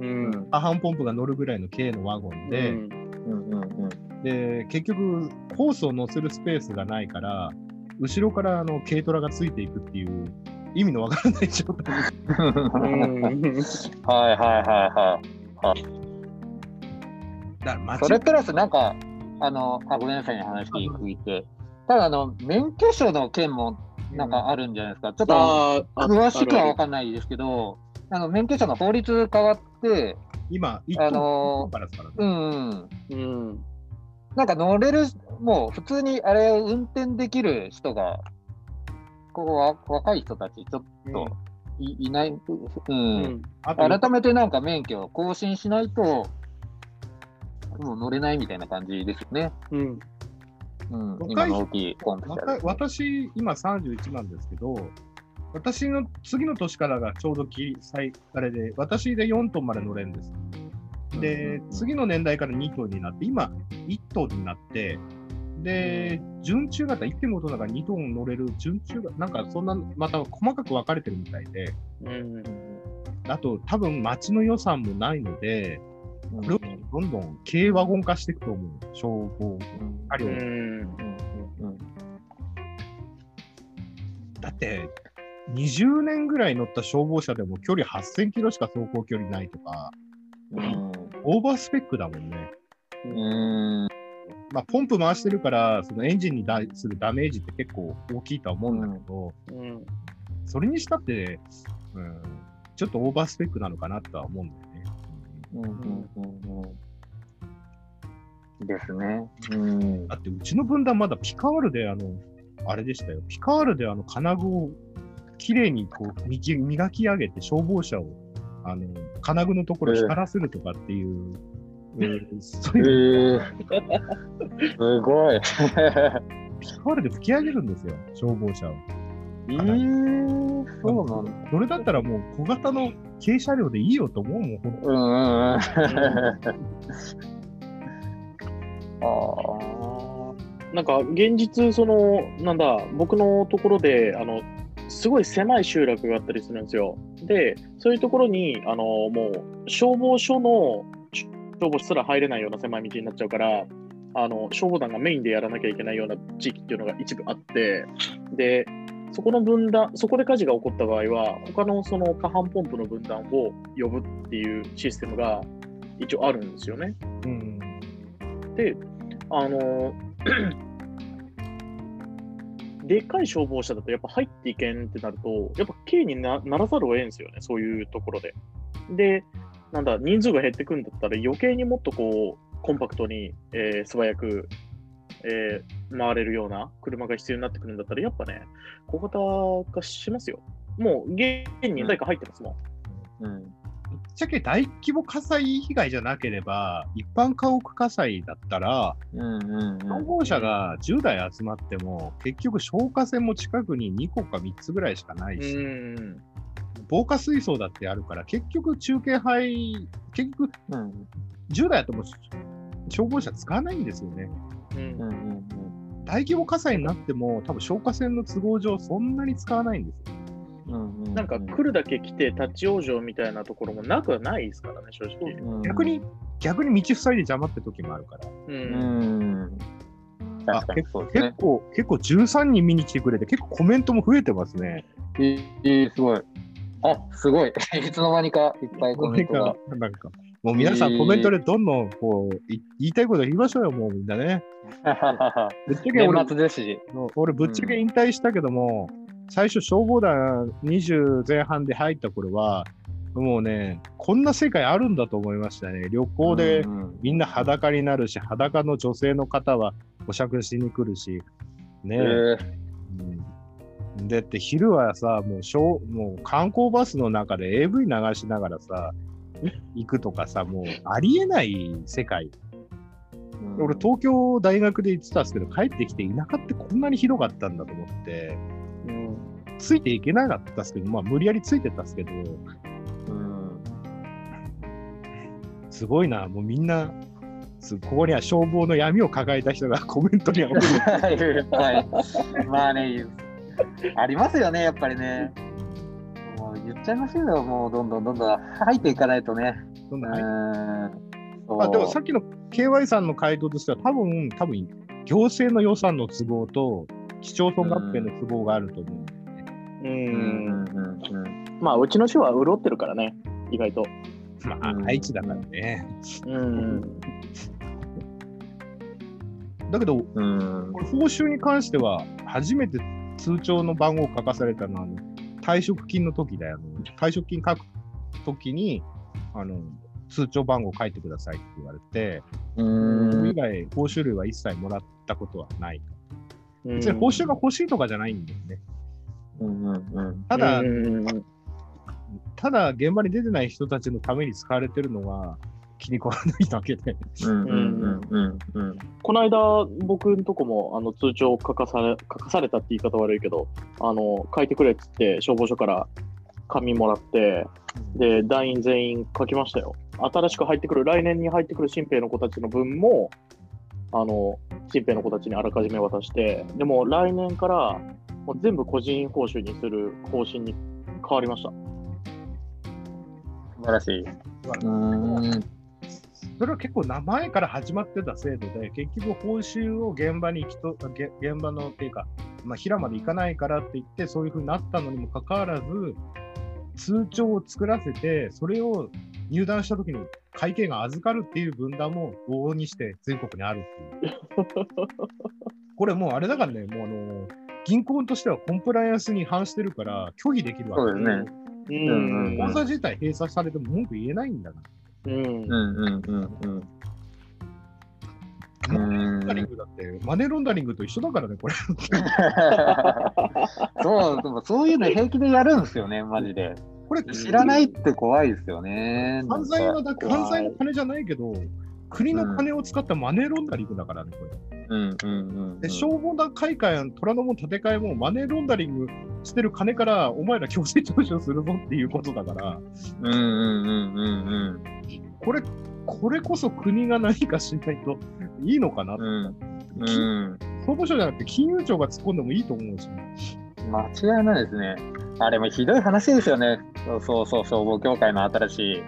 うん。過半ポンプが乗るぐらいの軽のワゴンで、うんうんうんうん。で、結局、ホースを乗せるスペースがないから、後ろからあの軽トラがついていくっていう、意味のわからない状態うん はいはいはいはい。だから街それプラスなんか、あの、あ、ごめんなさいね、話聞いて。ただ、あの、免許証の件もなんかあるんじゃないですか。ちょっと、詳しくは分かんないですけど、あの、免許証の法律変わって、今、一あのうんうん。うん。なんか乗れる、もう普通にあれを運転できる人が、ここは若い人たち、ちょっとい,、いない、ううんん。あと改めてなんか免許を更新しないと、もう乗れないみたいな感じですよね。うん。うん、今の大きい私、今31なんですけど、私の次の年からがちょうどき最あれで、私で4トンまで乗れるんです。で、次の年代から2トンになって、今、1トンになって、で、準中型1.5トンだから2トン乗れる、準中型、なんかそんな、また細かく分かれてるみたいで、うん。あと、多分街の予算もないので、うんこれをどんどん軽ワゴン化していくと思う、消防車両。うん。うんだって、20年ぐらい乗った消防車でも距離8000キロしか走行距離ないとか、うんオーバースペックだもんね。うんまあ、ポンプ回してるから、そのエンジンに対するダメージって結構大きいとは思うんだけど、うん。それにしたって、うん、ちょっとオーバースペックなのかなとは思うんだよね。うんうんうんですね。うん。だってうちの分断まだピカールで、あの、あれでしたよ。ピカールであの金具をきれいにこう磨き磨き上げて消防車を、あの、金具のところ光らせるとかっていう、えーそうえいう、ー、すごい。ピカールで吹き上げるんですよ、消防車を。えー、そうなんだ。それだったらもう小型の軽車両でいいよと思うもん、ほんとうんうんうん。あなんか現実、その、なんだ、僕のところで、あの、すごい狭い集落があったりするんですよ。で、そういうところに、あの、もう、消防署の消防士すら入れないような狭い道になっちゃうから、あの、消防団がメインでやらなきゃいけないような地域っていうのが一部あって、で、そこの分断、そこで火事が起こった場合は、他のその下半ポンプの分断を呼ぶっていうシステムが一応あるんですよね。うん。で、あの、でっかい消防車だとやっぱ入っていけんってなると、やっぱ軽にならざるを得んですよね、そういうところで。で、なんだ、人数が減ってくんだったら余計にもっとこう、コンパクトに、えー素早く、えー回れるような車が必要になってくるんだったら、やっぱね、小型化しますよ。もう、現に何か入ってますもん。うん。ぶっちゃけ大規模火災被害じゃなければ、一般家屋火災だったら、うんうんうん。消防車が10台集まっても、結局消火栓も近くに2個か3つぐらいしかないうし、ん。防火水槽だってあるから、結局中継配、結局うん10台やっても消防車使わないんですよね。うんうんうん大規模火災になっても、多分消火栓の都合上、そんなに使わないんですよ。うんうん。なんか来るだけ来て立ち往生みたいなところもなくはないですからね、正直。うん逆に、逆に道塞いで邪魔って時もあるから。う。うんん。あ確かにそうですね。結構、結構13人見に来てくれて、結構コメントも増えてますね。えーえーすごい。あ、すごい。いつの間にかいっぱいコメントが。なんか、もう皆さんコメントでどんどんこう、い言いたいこと言いましょうよ、もうみんなね。ぶっちゃけ俺年末ですし。俺ぶっちゃけ引退したけども、最初消防団20前半で入った頃は、もうね、こんな世界あるんだと思いましたね。旅行でみんな裸になるし、裸の女性の方はお酌しに来るし、ね。えー。うん、でって昼はさもうしょうもう観光バスの中で AV 流しながらさ行くとかさもうありえない世界。うん。俺東京大学で行ってたんですけど帰ってきて田舎ってこんなに広かったんだと思ってうんついていけなかったですけどまあ無理やりついてったんですけどうんすごいなもうみんなすここには消防の闇を抱えた人が コメントにあふれてはい。まあね、ありますよね、やっぱりね。もう言っちゃいましょうよ、もうどんどんどんどん入っていかないとね。そんなうん。あでもさっきの KY さんの回答としては、多分多分行政の予算の都合と市町村合併の都合があると思う。んん。うん。うん。まあ、うちの市は潤ってるからね、意外と。まあ、愛知だからね。うん。だけど、うん。これ報酬に関しては、初めて通帳の番号を書かされたのは、あの退職金の時だよ。退職金書く時に、あの、通帳番号書いてくださいって言われて、うん。それ以外、報酬類は一切もらったことはない。うん別に報酬が欲しいとかじゃないんだよね。うんうんうん。ただ、うんただ現場に出てない人たちのために使われてるのは気に食わないだけで。うんうんうんうんうん。この間、僕のとこもあの通帳を書かされ書かされたって言い方悪いけど、あの書いてくれっつって消防署から紙もらって、で、団員全員書きましたよ。新しく入ってくる、来年に入ってくる新兵の子たちの分も、あの、新兵の子たちにあらかじめ渡して、でも来年からもう全部個人報酬にする方針に変わりました。素晴らしい。うん。それは結構名前から始まってた制度で、結局報酬を現場に行きと、げ現場のっていうか、まあ、平まで行かないからって言って、そういうふうになったのにもかかわらず、通帳を作らせて、それを入団した時に会計が預かるっていう分断も往々にして全国にあるっていう。これもうあれだからね、もうあの、銀行としてはコンプライアンスに反してるから拒否できるわけそうですね。ううん口座自体閉鎖されても文句言えないんだから。うんうんうんうんうん。うマネーロンダリンん。グだって、マネーロンダリングと一緒だからね、これ。そう、でもそういうの平気でやるんですよね、マジで。これ、知らないって怖いですよね。犯罪のだ犯罪の金じゃないけど、国の金を使ったマネーロンダリングだからね、これ。うんうんうんうん。で、消防団会館、虎ノ門建て替えもマネーロンダリングしてる金から、お前ら強制徴収するぞっていうことだから、うんうんうんうんこれ、これこそ国が何かしないといいのかなって。うん。うん。総務省じゃなくて金融庁が突っ込んでもいいと思うし、間違いないですね。あれもひどい話ですよね。そうそうそう、消防協会の新しい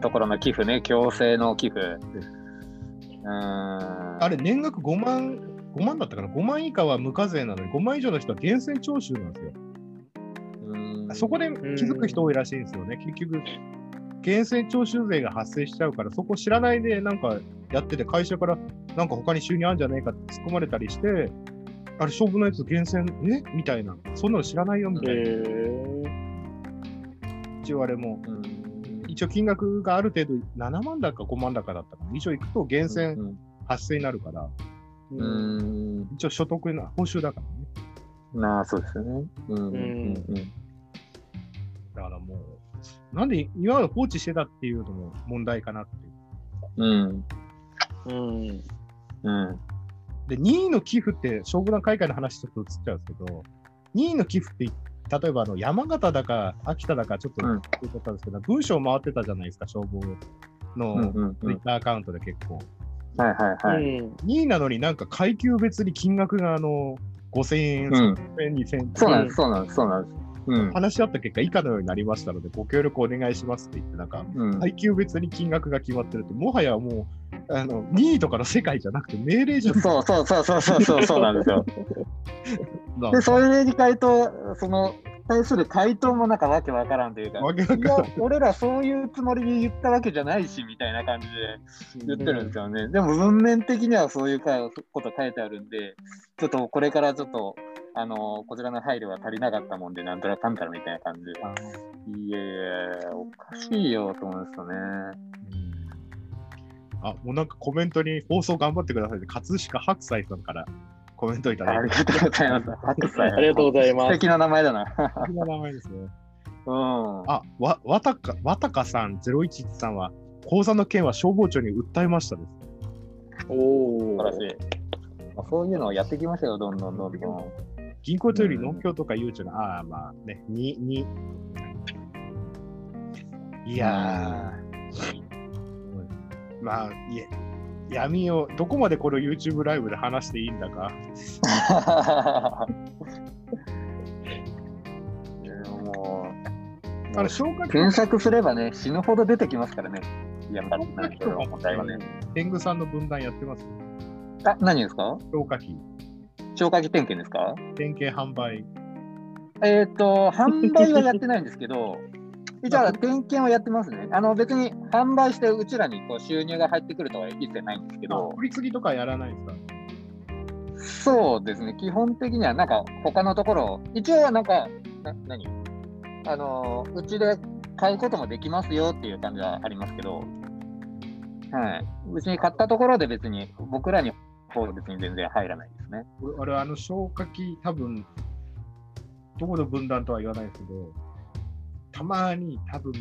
ところの寄付ね、強制の寄付。うーん。あれ、年額5万、5万だったかな ?5 万以下は無課税なのに、5万以上の人は源泉徴収なんですよ。うんそこで気づく人多いらしいんですよね。結局、源泉徴収税が発生しちゃうから、そこ知らないでなんかやってて、会社からなんか他に収入あるんじゃないかって突っ込まれたりして、あれ、勝負のやつ、源泉、え？みたいな、そんなの知らないよ？みたいな。え一応あれも、うん一応金額がある程度、7万だか5万だかだったかな。以上いくと源泉発生になるから、うん。うん。一応所得な報酬だからね。なあ、そうですよね。うんうんうんだからもう、なんで今まで放置してたっていうのも問題かなっていう。うん。うん。うん。で、2位の寄付って、勝負団会館の話ちょっと移っちゃうんですけど、2位の寄付って、例えばあの山形だか秋田だかちょっとうん言ったんですけど、文章回ってたじゃないですか、消防うんのうんうん。ツイッターアカウントで結構。はいはいはい。うん。2位なのになんか階級別に金額があの5000円、うん1000円、2000円、そうなんです、そうなんです、そうなんです。うん。話し合った結果、以下のようになりましたので、ご協力お願いしますって言って、なんか、うん。階級別に金額が決まってるって、もはやもう、あの2位とかの世界じゃなくて、命令じゃん。そうそうそうそうそうそうそうなんですよ。で、それに回答、その、対する回答もなんかわけわからんというか、いや、俺らそういうつもりで言ったわけじゃないし、みたいな感じで言ってるんですよね。でも文面的にはそういうかこと書いてあるんで、ちょっとこれからちょっと、あのこちらの配慮が足りなかったもんで、なんとらかんたらみたいな感じで。いやいや、おかしいよと思うんですよね。あ、もうなんかコメントに放送頑張ってくださいって、葛飾白菜さんからコメントいただいて、ありがとうございます。白菜。ありがとうございます素敵な名前だな。素敵な名前ですね。うん。あ、わ、わたか、わたかさん、011さんは、口座の件は消防庁に訴えましたです。おお。素晴らしい。まあそういうのをやっていきましたよ、どんどんどんどん。銀行というより農協とかゆうちょが、ああ、まあね、に、に。いやー、まあ、いえ、闇を、どこまでこれを YouTube ライブで話していいんだか。でももあの、消火う、器検索すればね、死ぬほど出てきますからね。やっぱり、なんか問題はね。天狗さんの分断やってます。あ、何ですか？消火器、消火器点検ですか？点検販売。えっ、と、販売はやってないんですけど、じゃあ、点検はやってますね。あの、別に販売して、うちらにこう収入が入ってくるとは一切ないんですけど、取り次ぎとかやらないですか？そうですね、基本的にはなんか他のところ、一応なんか、な何？あの、うちで買うこともできますよっていう感じはありますけど、はい。うちに買ったところで別に、僕らに方は別に全然入らないですね。俺、俺あの消火器、多分どこの分断とは言わないですけど、たまに多分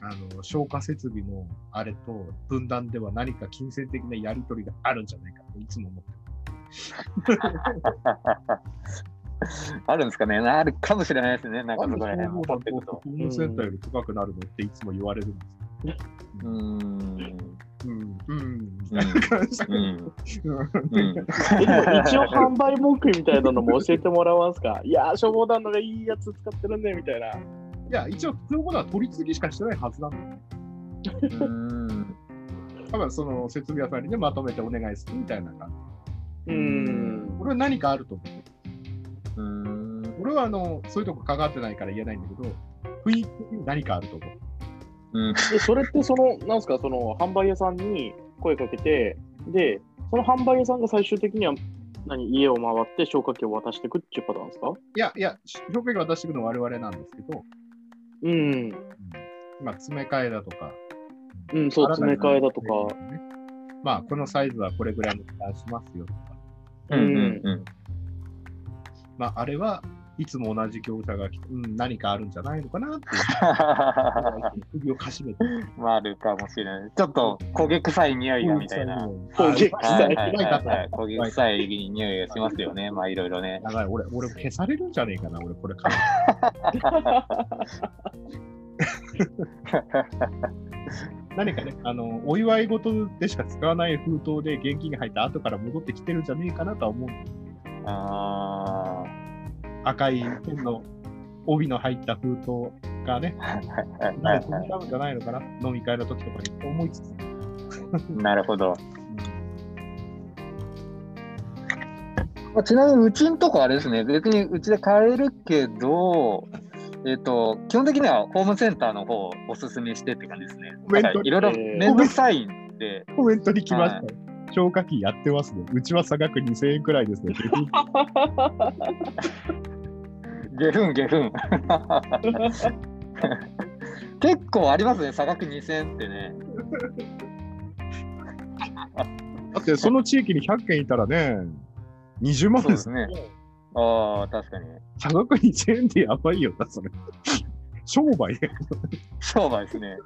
あの消火設備のあれと分断では何か金銭的なやり取りがあるんじゃないかといつも思って あるんですかねあるかもしれないですね。なんかそこら辺。ホームセンターより高くなるのっていつも言われるんですうん。うん、うん、うん。みたいな感じうん。うん。えでも一応販売文句みたいなのも教えてもらえますかいや、消防団のがいいやつ使ってるん。で、みたいな。いや、一応、そういうことは取り次ぎしかしてないはずなん。だよ。うん。多分その設備屋さん。にね、まとめてお願いするみたいな感じ。うーん。俺は何かあると思う。うん。俺はあのそういうとこ関わってないから言えないん。だけど、雰囲気に何かあると思う。うん。で、それってその、なんすか、その販売屋さんに声かけて、で、その販売屋さんが最終的には、何、家を回って消火器を渡していくっていうパターンですか？いやいや、紹介が渡してくるのは我々なんですけど、うん。まあ、詰め替えだとか、うん、そう、詰め替えだとか。ねまあ、このサイズはこれぐらいの負担しますよとか、うんうんうん。まあ、あれはいつも同じ業者がうん、何かあるんじゃないのかなっていう、首をかしめて。まあ、あるかもしれない。ちょっ焦げ臭い匂いがみたいな。焦げ臭い焦げ臭い匂いがしますよね。まあ、いろいろね。やばい、俺、俺消されるんじゃねえかな、俺、これから。何かね、あの、お祝い事でしか使わない封筒で現金が入った後から戻ってきてるんじゃねえかなとは思う。あ赤いペンの帯の入った封筒がね、なはいはんか飛び交うんじゃないのかな、飲み会の時とかに思いつつ。い。なるほど。まあちなみにうちんとこあれですね、別にうちで買えるけど、えっ、と、基本的にはホームセンターの方をおすすめしてって感じですね。いろいろめんどくさいんで、コメントに来ましたよ。消火器やってますね。うちは差額2000円くらいですね。ゲフンゲフン。結構ありますね、差額2000円ってね。だってその地域に100件いたらね、20万でそうですすね。ああ、確かに。差額2000円ってやばいよな、それ。商売で。商売ですね。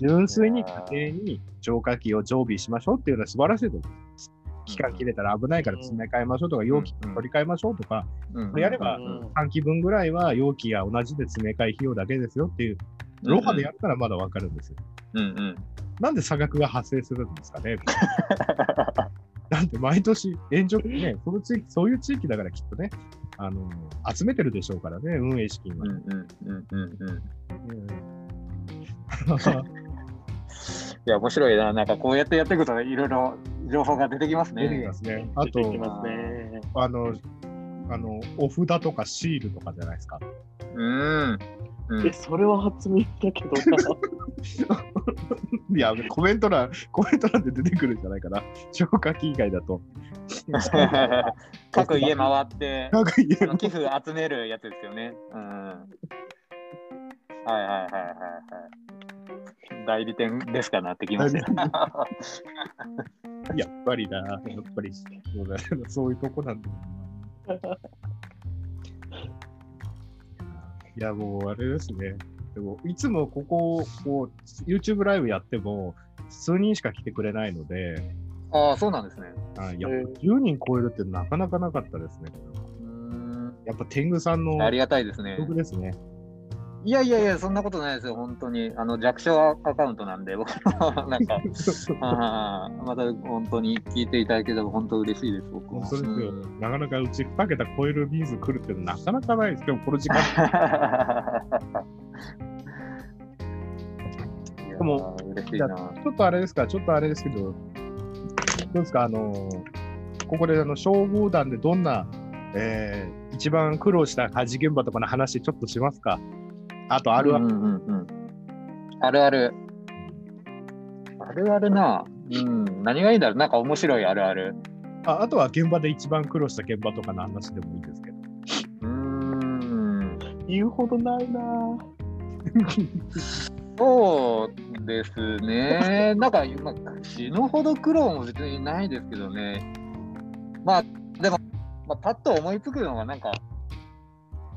純粋に家庭に浄化器を常備しましょうっていうのは素晴らしいと思う。期間切れたら危ないから詰め替えましょうとか、容器取り替えましょうとか、うんやれば半期分ぐらいは容器が同じで詰め替え費用だけですよっていう、ロハでやったらまだわかるんですよ。うんうん。なんで差額が発生するんですかね？なんで毎年援助ね、その地域、そういう地域だからきっとね、あの集めてるでしょうからね、運営資金は。うんうんうんうんうん。う んいや、面白いな。なんかこうやってやっていくといろいろ情報が出てきます出てきねま。すね。あ出てきと、ますね。あの、あの、お札とかシールとかじゃないですか。うん。うんえ、それは初耳だけどな。いや、コメント欄、コメント欄で出てくるんじゃないかな。消火器以外だと。各家回って、なんか言その寄付集めるやつですよね。うん。はいはいはいはいはい。代理店ですかなってきましたよ。やっぱりな、やっぱりそうだよそういうとこなんだ。いや、もうあれですね。でも、いつもここ、こう、YouTube ライブやっても、数人しか来てくれないので、ああ、そうなんですね。あやっえぱ10人超えるってなかなかなかったですね。うん。やっぱ天狗さんのありがたいですね。曲ですね。いやいやいや、そんなことないですよ、本当に。あの弱小アカウントなんで、僕もなんか、あーまた本当に聞いていただければ本当嬉しいです、僕も。本当ですようんなかなかうち2桁超える人数来るってなかなかないですけど、この時間。でもー嬉しいな。ちょっとあれですか、ちょっとあれですけど、どうですか、あのここであの消防団でどんな、えー一番苦労した火事現場とかの話、ちょっとしますか？あと、あるある、うんうんうんあるある。あるあるな。うん、何がいいんだろう、なんか面白いあるある。ああとは現場で一番苦労した現場とかの話でもいいですけど。うーん、言うほどないな。そうですね。なんか、まあ、死ぬほど苦労も別にないですけどね。まあ、でも、まあ、パッと思いつくのが、なんか、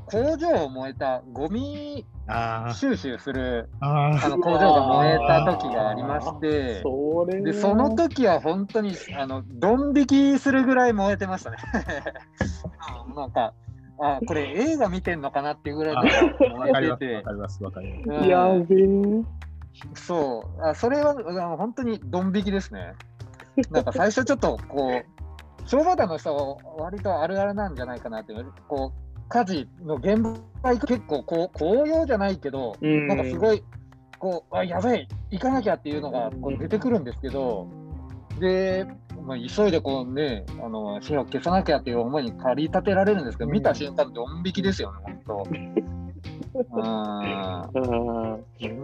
工場を燃えたゴミ収集するあの工場が燃えた時がありまして、そでその時は本当にあのドン引きするぐらい燃えてましたね。う んなんか、あこれ映画見てんのかなっていうぐらいわかります、燃えててわか、ります、わかります。うんやべえ。そうあ、それはあの本当にドン引きですね。なんか最初ちょっとこう、消防団の人は割とあるあるなんじゃないかなってこう火事の現場行く結構こう紅葉じゃないけど、うん。なんかすごい、こう、あ、やばい、行かなきゃっていうのがこう出てくるんですけど、で、まあ、急いでこうね、あの火を消さなきゃっていう思いに駆り立てられるんですけど、見た瞬間、ドン引きですよね、本当。うん。あ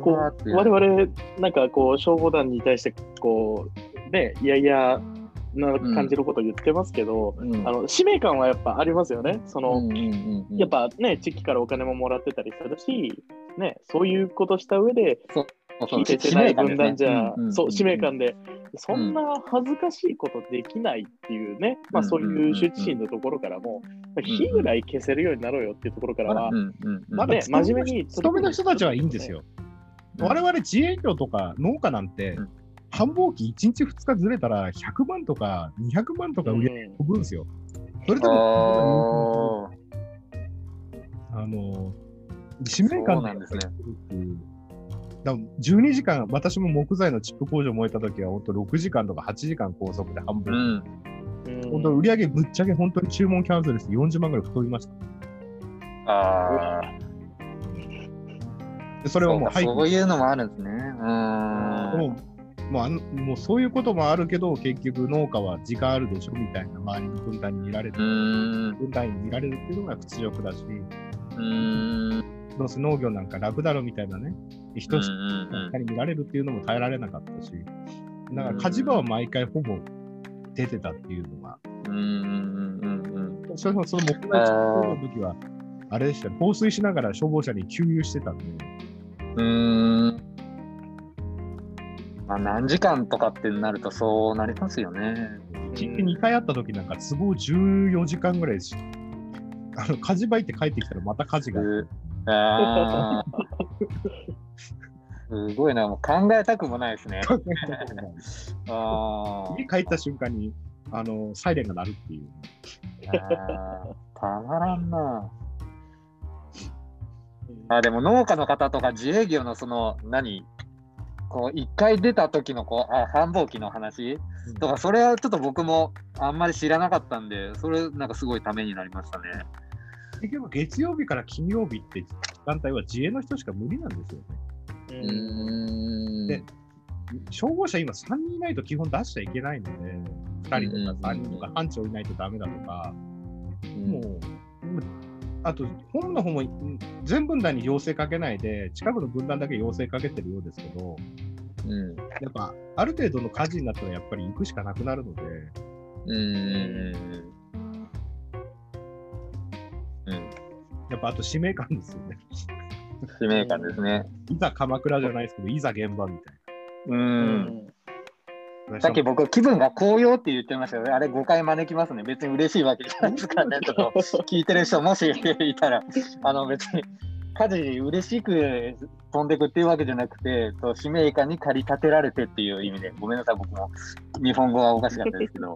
こう我々、なんかこう、消防団に対して、こう、ね、いやいやな感じること言ってますけど、うん。あの使命感はやっぱありますよね。その、うんうんうんうん。やっぱね、地域からお金ももらってたりするし、ね、そういうことした上で、そう聞いててない分断じゃ、うんうんそう、使命感で、そんな恥ずかしいことできないっていうね、まあそういう羞恥心のところからも、まあ火ぐらい消せるようになろうよっていうところからはうん、うんうんまあね、真面目に勤めの人たちはいいんですよ。うん我々自営業とか農家なんて、うん繁忙期1日2日ずれたら100万とか200万とか売り上げ飛ぶんですよ。それでも、ああの、使命感なんですねだから12時間、私も木材のチップ工場燃えた時は、本当6時間とか8時間高速で半分。ーうん。うん本当売り上げぶっちゃけ本当に注文キャンセルして40万ぐらい太りました。ああ。でそれはもうそういうのもあるんですね。うーん。もうあのもうそういうこともあるけど、結局農家は時間あるでしょみたいな周りの分担に見られうる。分担に見られるっていうのが屈辱だし。どうせ農業なんか楽だろみたいなね、人うんしかに見られるっていうのも耐えられなかったし、だから火事場は毎回ほぼ出てたっていうのが、それもその木材作の時は、あれでしたね、放水しながら消防車に給油してたんで、うん。まあ何時間とかってなるとそうなりますよね。一日2回あった時なんか都合14時間ぐらいですあの火事場行って帰ってきたらまた火事が。すごいな、もう考えたくもないですね。あ家帰った瞬間にあのサイレンが鳴るっていう。たまらんな。あでも農家の方とか自営業のその何？こう一回出た時のこうあ繁忙期の話？とかそれはちょっと僕もあんまり知らなかったんでそれなんかすごいためになりましたね。結局月曜日から金曜日って時間帯は自営の人しか無理なんですよね。ううん。んで消防車今3人いないと基本出しちゃいけないので、2人とか3人とか班長いないとダメだとか、もうあと、本部の方もうん全分断に要請かけないで、近くの分断だけ要請かけてるようですけど、うんやっぱ、ある程度の火事になったらやっぱり行くしかなくなるので、うんうんうんやっぱあと使命感ですよね。使命感ですね。いざ鎌倉じゃないですけど、いざ現場みたいうんな。さっき僕、気分が高揚って言ってましたけど、あれ誤解招きますね。別に嬉しいわけじゃないですからね。ちょっと聞いてる人もしいたら、あの別に家事嬉しく飛んでくっていうわけじゃなくて、そう使命感に駆り立てられてっていう意味で、ごめんなさい、僕も日本語はおかしかったですけど。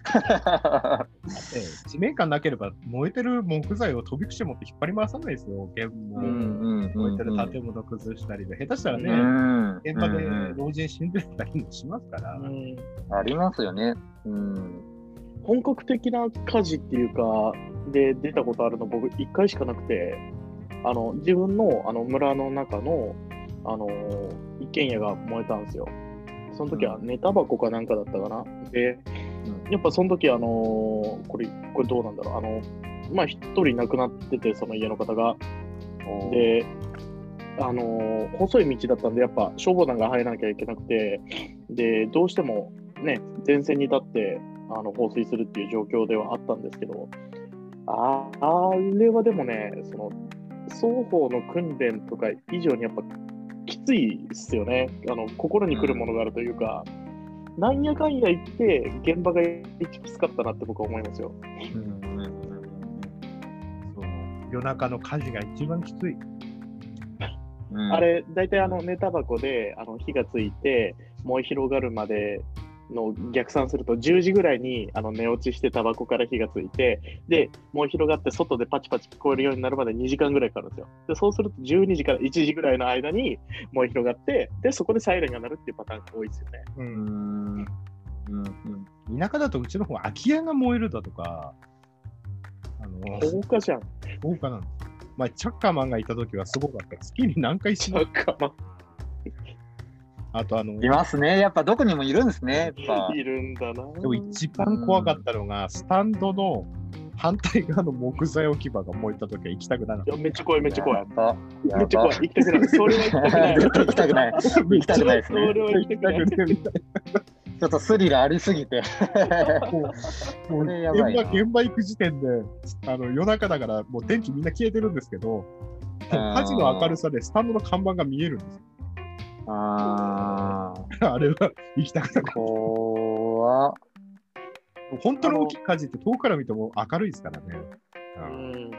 ええ使命感なければ、燃えてる木材を飛び口持って引っ張り回さないですよ、現場。うん燃えてる建物崩したりで、下手したらね、うん現場でうん老人死んでたりもしますから、うんありますよね。うん。本格的な火事っていうか、で出たことあるの僕1回しかなくて、あの自分のあの村の中のあの一軒家が燃えたんですよ。その時は寝タバコかなんかだったかな。で、やっぱその時あのこれ、これどうなんだろう。あの、まあ一人亡くなってて、その家の方が。で、あの細い道だったんで、やっぱ消防団が入らなきゃいけなくて、で、どうしてもね、前線に立ってあの放水するっていう状況ではあったんですけど、ああれはでもね、その双方の訓練とか以上にやっぱきついっすよね。あの心に来るものがあるというか、なんやかんや言って、現場が一きつかったなって僕は思いますよ。うんうんうんその夜中の火事が一番きつい。うんあれ、大体あの寝タバコであの火がついて、燃え広がるまでの逆算すると、10時ぐらいにあの寝落ちしてタバコから火がついて、で、燃え広がって外でパチパチ聞こえるようになるまで2時間ぐらいかかるんですよ。で、そうすると12時から1時ぐらいの間に燃え広がって、で、そこでサイレンが鳴るっていうパターンが多いですよね。う、うんんうんうん田舎だとうちの方は空き家が燃えるだとか、あの放火じゃん。豪華なの。まあ、チャッカーマンがいた時はすごかった。月に何回しまなんか、まあとあの、いますね。やっぱどこにもいるんですね。やっぱあ、いるんだな。でも一番怖かったのが、スタンドの反対側の木材置き場が燃えた時は行きたくなかっいやめっちゃ怖い、めっちゃ怖い。めっちゃ怖い。行きたくない。それは行きたくない。行きたくない。た。行きたくないですそね。れは行きたくない。ちょっとスリルありすぎて。なもう現場現場行く時点であの夜中だからもう電気みんな消えてるんですけど、火事の明るさでスタンドの看板が見えるんですよ。あー、あれは行きたくなかった。怖っ本当の大きい火事って遠くから見ても明るいですからね。うん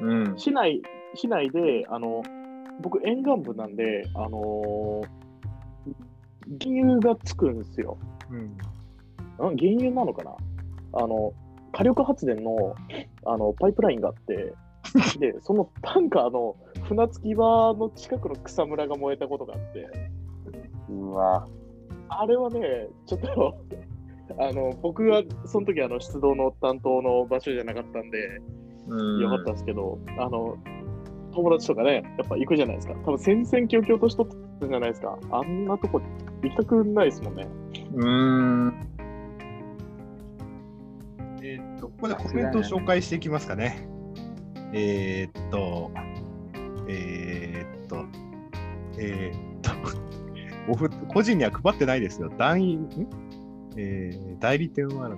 うん。市内、市内で、あの、僕、沿岸部なんで、あのー原油がつくんですよ。うん。ん原油なのかな？あの、火力発電のあのパイプラインがあって、で、そのタンカーの船着き場の近くの草むらが燃えたことがあって、うわ。あれはね、ちょっと、あの、僕がその時あの出動の担当の場所じゃなかったんで、うん。よかったんですけど、あの、友達とかね、やっぱ行くじゃないですか。多分戦々恐々としとったじゃないですか。あんなとこ行きたくないですもんね。うーん。えーっと、ここでコメントを紹介していきますかね。えーっと、えーっと、えーっと、おふ個人には配ってないですよ。団員、ん？えー代理店は、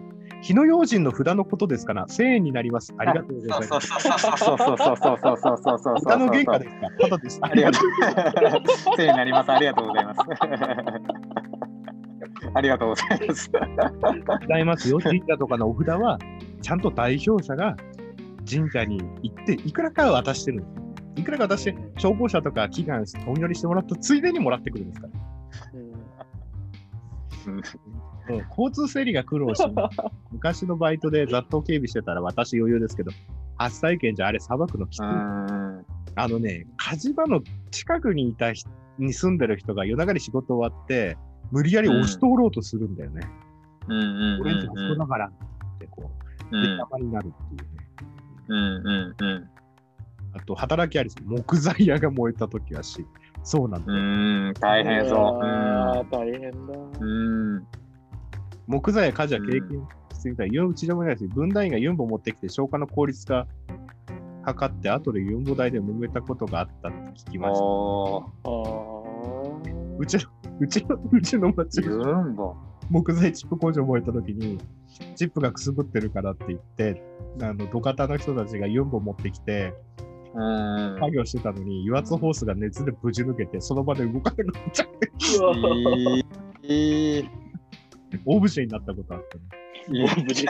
火の用心の札のことですから、1000円になります。ありがとうございます。そうそうそうそうそうそうそうそうそうそう。歌の原価ですか？ただです。ありがとう。せいになります。ありがとうございます。ありがとうございます。ございますよ。神社とかのお札は、ちゃんと代表者が神社に行って、いくらかは渡してるんですよ。いくらか渡して、消防車とか祈願して、お祈りしてもらったついでにもらってくるんですから。うん交通整理が苦労し、昔のバイトで雑踏警備してたら私余裕ですけど、初体験じゃあれさばくのきつい。うん。あのね、火事場の近くにいた人に住んでる人が夜中に仕事終わって、無理やり押し通ろうとするんだよね。うんうん俺んちあそこだからってこう、うんでたまになるっていうね。うんうんうんあと、働きあり。木材屋が燃えた時はし、そうなんだよ。うん。大変そう。あー大変だ。うん。木材や火事は経験してみたい。ユンうちでもないです分団員がユンボ持ってきて消火の効率化図って、後でユンボ台で揉めたことがあったって聞きました。あーうちの、うちの、うちの町ユがンボ。木材チップ工場燃えた時に、チップがくすぶってるからって言って、あの、土方の人たちがユンボ持ってきて、うん。作業してたのに、油圧ホースが熱でぶち抜けて、その場で動かなくなっちゃって。オブジェになったことあったね。いい無事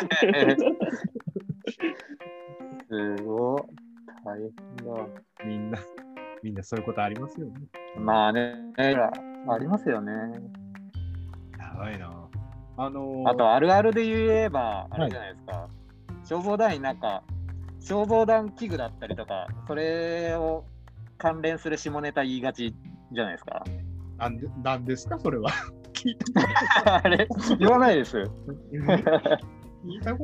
すごい。大変だ。みんな、みんなそういうことありますよね。まあね、ありますよね。やばいな。あのー、あと、あるあるで言えば、あれじゃないですか。消防団員なんか、消防団器具だったりとか、それを関連する下ネタ言いがちじゃないですか。なんでなんですか、それは。あれ？言わないです。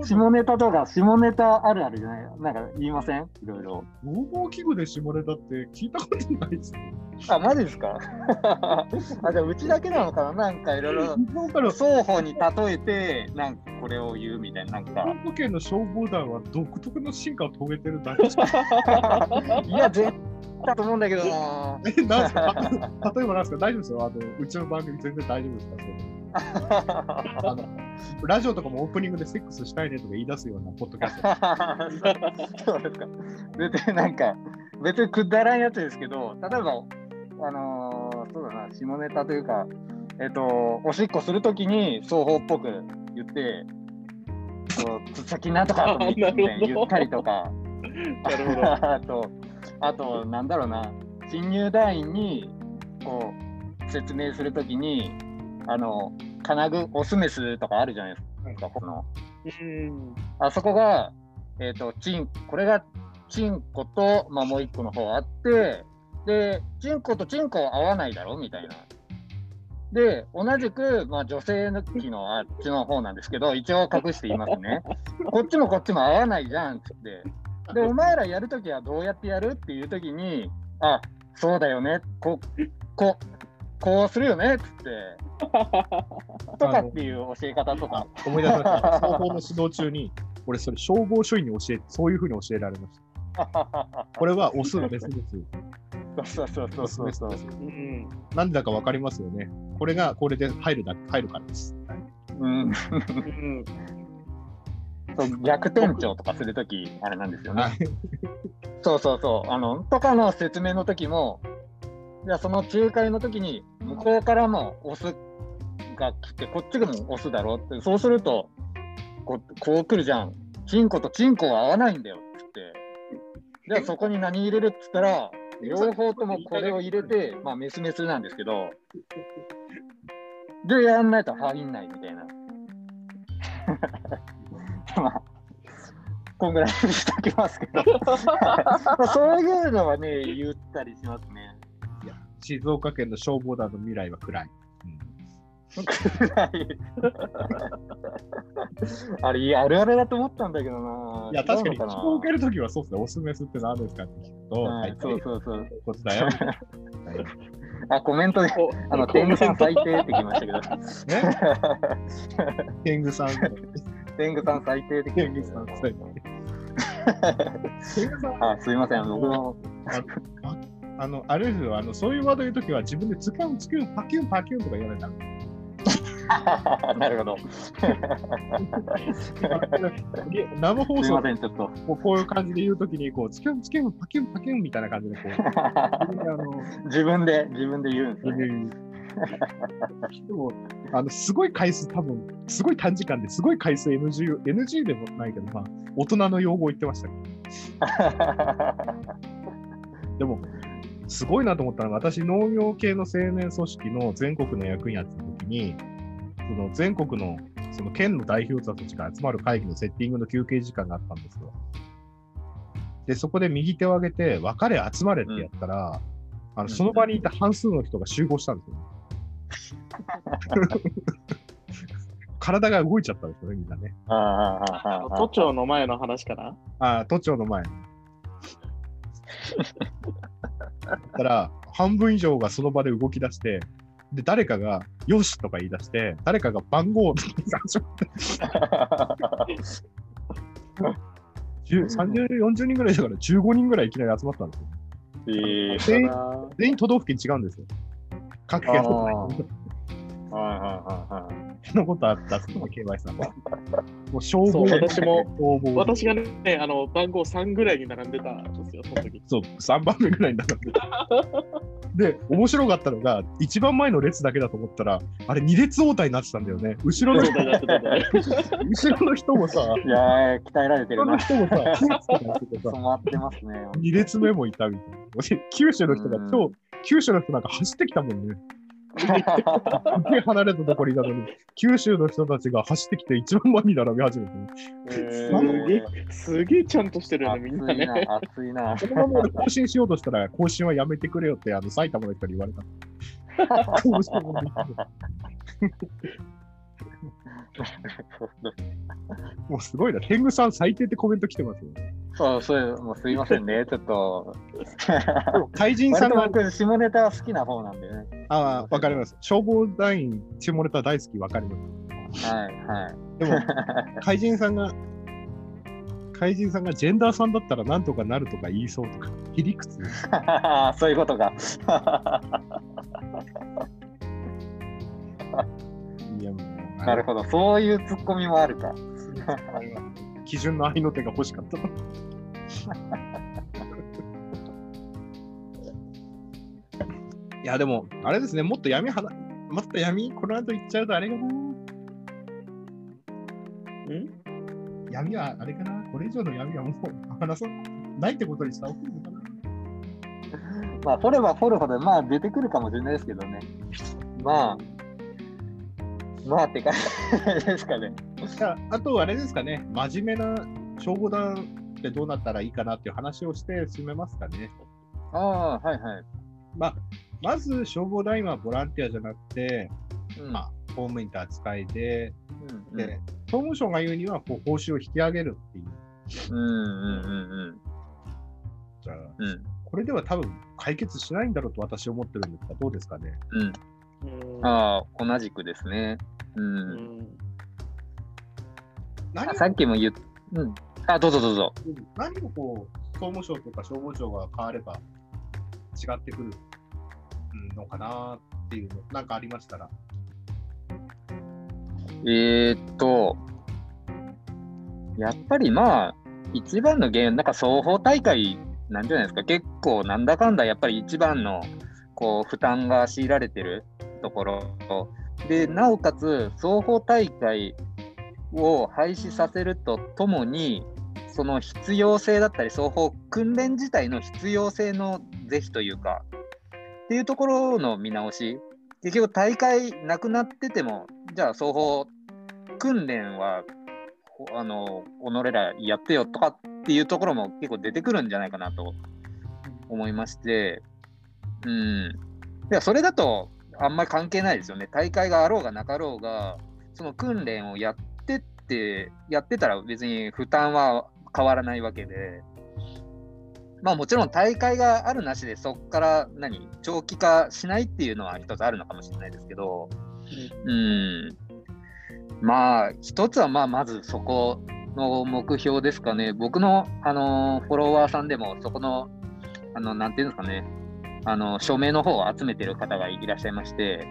下ネタとか、下ネタあるあるじゃない？なんか言いません？いろいろ。防防器具で下ネタって聞いたことないです。あ、マジですか？あ、じゃあうちだけなのかな？なんかいろいろ。双方に例えて、なんかこれを言うみたいな、なんか。熊本県の消防団は独特の進化を遂げてるだけ。いや、絶対だと思うんだけどな。え、なんすか？例えばなんですか？大丈夫ですよ。あの、うちの番組全然大丈夫ですかあのラジオとかもオープニングでセックスしたいねとか言い出すようなポッドキャスト。そうですか。別になんか、別にくだらんやつですけど、例えば、あのーそうだな、下ネタというか、えっ、と、おしっこするときに双方っぽく言って、こう、つっ先なんとかとかみたいな言ったりとか。あと、あと、なんだろうな、新入団員に、こう、説明するときに、あの、金具、オスメスとかあるじゃないですか、この。うん。あそこが、えっ、と、チン、これがチンコと、まあ、もう一個の方あって、で、チンコとチンコは合わないだろみたいな。で、同じく、まあ、女性の機のあっちの方なんですけど、一応隠して言いますね。こっちもこっちも合わないじゃんっつって。で、お前らやるときはどうやってやる？っていうときに、あ、そうだよね、こ、こ、こうするよねっつって、とかっていう教え方とか。思い出しました。消防の指導中に、俺それ消防署員に教え、そういうふうに教えられました。これはオス、メスです。そうそうそうそうそう。うん。なんでだかわかりますよね。これがこれで入るだ入るからです。はいうん、うん。そう逆転調とかするとき、あれなんですよね。はいそうそうそう。あの、とかの説明の時も、じゃあその仲介の時に、向こうからもオスが来て、こっちがもオスだろって、そうすると、こうこう来るじゃん。チンコとチンコは合わないんだよってって。じゃあそこに何入れるって言ったら、両方ともこれを入れて、まあメスメスなんですけど、で、やんないと入んないみたいな。まあ、こんぐらいにしときますけど。そういうのはね、言ったりしますね。静岡県の消防団の未来は暗い。あれ、いやあるあるだと思ったんだけどな。いや、確かに、違うの聞こえるときはそうですね、オスメスって何ですかって聞くと、うんはいそうそうそう。ことだよ。はいあ、コメントで、おあの、天狗さん最低ってきましたけど。ね、天狗さん、天狗さん最低って天狗さん、そう天狗さん、あ、すいません、僕も。あの、あれですよ、あの、そういうワード言うときは自分でつかんつくん、パキュンパキュンとか言われたの。なるほど。生放送すいません、ちょっと。こうこういう感じで言うときに、こう、つきゅんつきゅん、パキュンパキュンみたいな感じで、こう、自分であの、自分で、自分で言うんですね。でも、あの、すごい回数、多分、すごい短時間ですごい回数 NG、NG でもないけど、まあ、大人の用語言ってましたけど、でも、すごいなと思ったのが、私、農業系の青年組織の全国の役員やってた時に、その全国のその県の代表者たちが集まる会議のセッティングの休憩時間があったんですよ。で、そこで右手を挙げて、別れ集まれってやったら、あのその場にいた半数の人が集合したんですよ。体が動いちゃったんですよね、みんなね。ああああああ都庁の前の話かな？ああ、都庁の前。だから、半分以上がその場で動き出して、で、誰かが、よしとか言い出して、誰かが番号を10 30、40人ぐらいだから15人ぐらいいきなり集まったんですよ。ええ全員全員都道府県違うんですよ。各県。そんなことあったっすね、KY さんは。もう消そう防私も消防私がね、あの番号3ぐらいに並んでたんですよ、その時。そう、3番目ぐらいになってで、面白かったのが、一番前の列だけだと思ったら、あれ、2列応対になってたんだよね。後ろのそうだってたね後ろの人もさ、いやー、鍛えられて後ろのるな。人もさ、気をつけたりしてさ、染まってますね。2列目もいたみたいな。九州の人が超、九州の人なんか走ってきたもんね。すげえ離れたところにいたのに、九州の人たちが走ってきて一番前に並び始めて、え、すげえちゃんとしてるよね、みんな熱いね。な、熱いな。そのまま俺更新しようとしたら、更新はやめてくれよって、あの、埼玉の人に言われた。もうすごいな。天狗さん最低ってコメント来てますよ。そう、そう、もうすいませんね。ちょっと、怪人さんが、僕、下ネタ好きな方なんでね。ああ、わかります。消防団員、下ネタ大好き、わかります。はい、はい。でも、怪人さんが、怪人さんがジェンダーさんだったらなんとかなるとか言いそうとか、ひりくつ。そういうことか。いや、もう、なるほど、そういうツッコミもあるか。基準の合いの手が欲しかった。いや、でも、あれですね、もっと闇はな、もっと闇、この後言っちゃうとあれかな。闇はあれかな、これ以上の闇はもう話さないってことにした方がいいのかな。まあ、掘れば掘るほど、まあ、出てくるかもしれないですけどね。まあ、まあって感じですかね。あ、あとあれですかね、真面目な消防団ってどうなったらいいかなっていう話をして進めますかね。ああ、はいはい。まあ、まず消防団員はボランティアじゃなくて、うんまあ、公務員と扱いで、うんで、総務省が言うにはこう報酬を引き上げるっていう。うんうんうんじゃあ、うんうんこれでは多分解決しないんだろうと私は思ってるんですが、どうですかね。うん。うんああ、同じくですね。う。うんん何さっきも言っ、うん。あ、どうぞどうぞ。何をこう、総務省とか消防庁が変われば違ってくるうんのかなっていうの、なんかありましたら。えーっと、やっぱりまあ、一番の原因、なんか双方大会なんじゃないですか。結構なんだかんだやっぱり一番のこう負担が強いられてるところ。で、なおかつ双方大会を廃止させるとともに、その必要性だったり、双方訓練自体の必要性の是非というか、っていうところの見直し、結局大会なくなってても、じゃあ双方訓練はあの己らやってよとかっていうところも結構出てくるんじゃないかなと思いまして、うん。いや、それだとあんまり関係ないですよね。大会があろうがなかろうが、その訓練をやってって、やってたら別に負担は変わらないわけで、まあもちろん大会があるなしでそこから何、長期化しないっていうのは一つあるのかもしれないですけど、うん。まあ、一つはまあまずそこの目標ですかね。僕の、あのフォロワーさんでもそこの、あの、なんていうんですかね、あの、署名の方を集めてる方がいらっしゃいまして、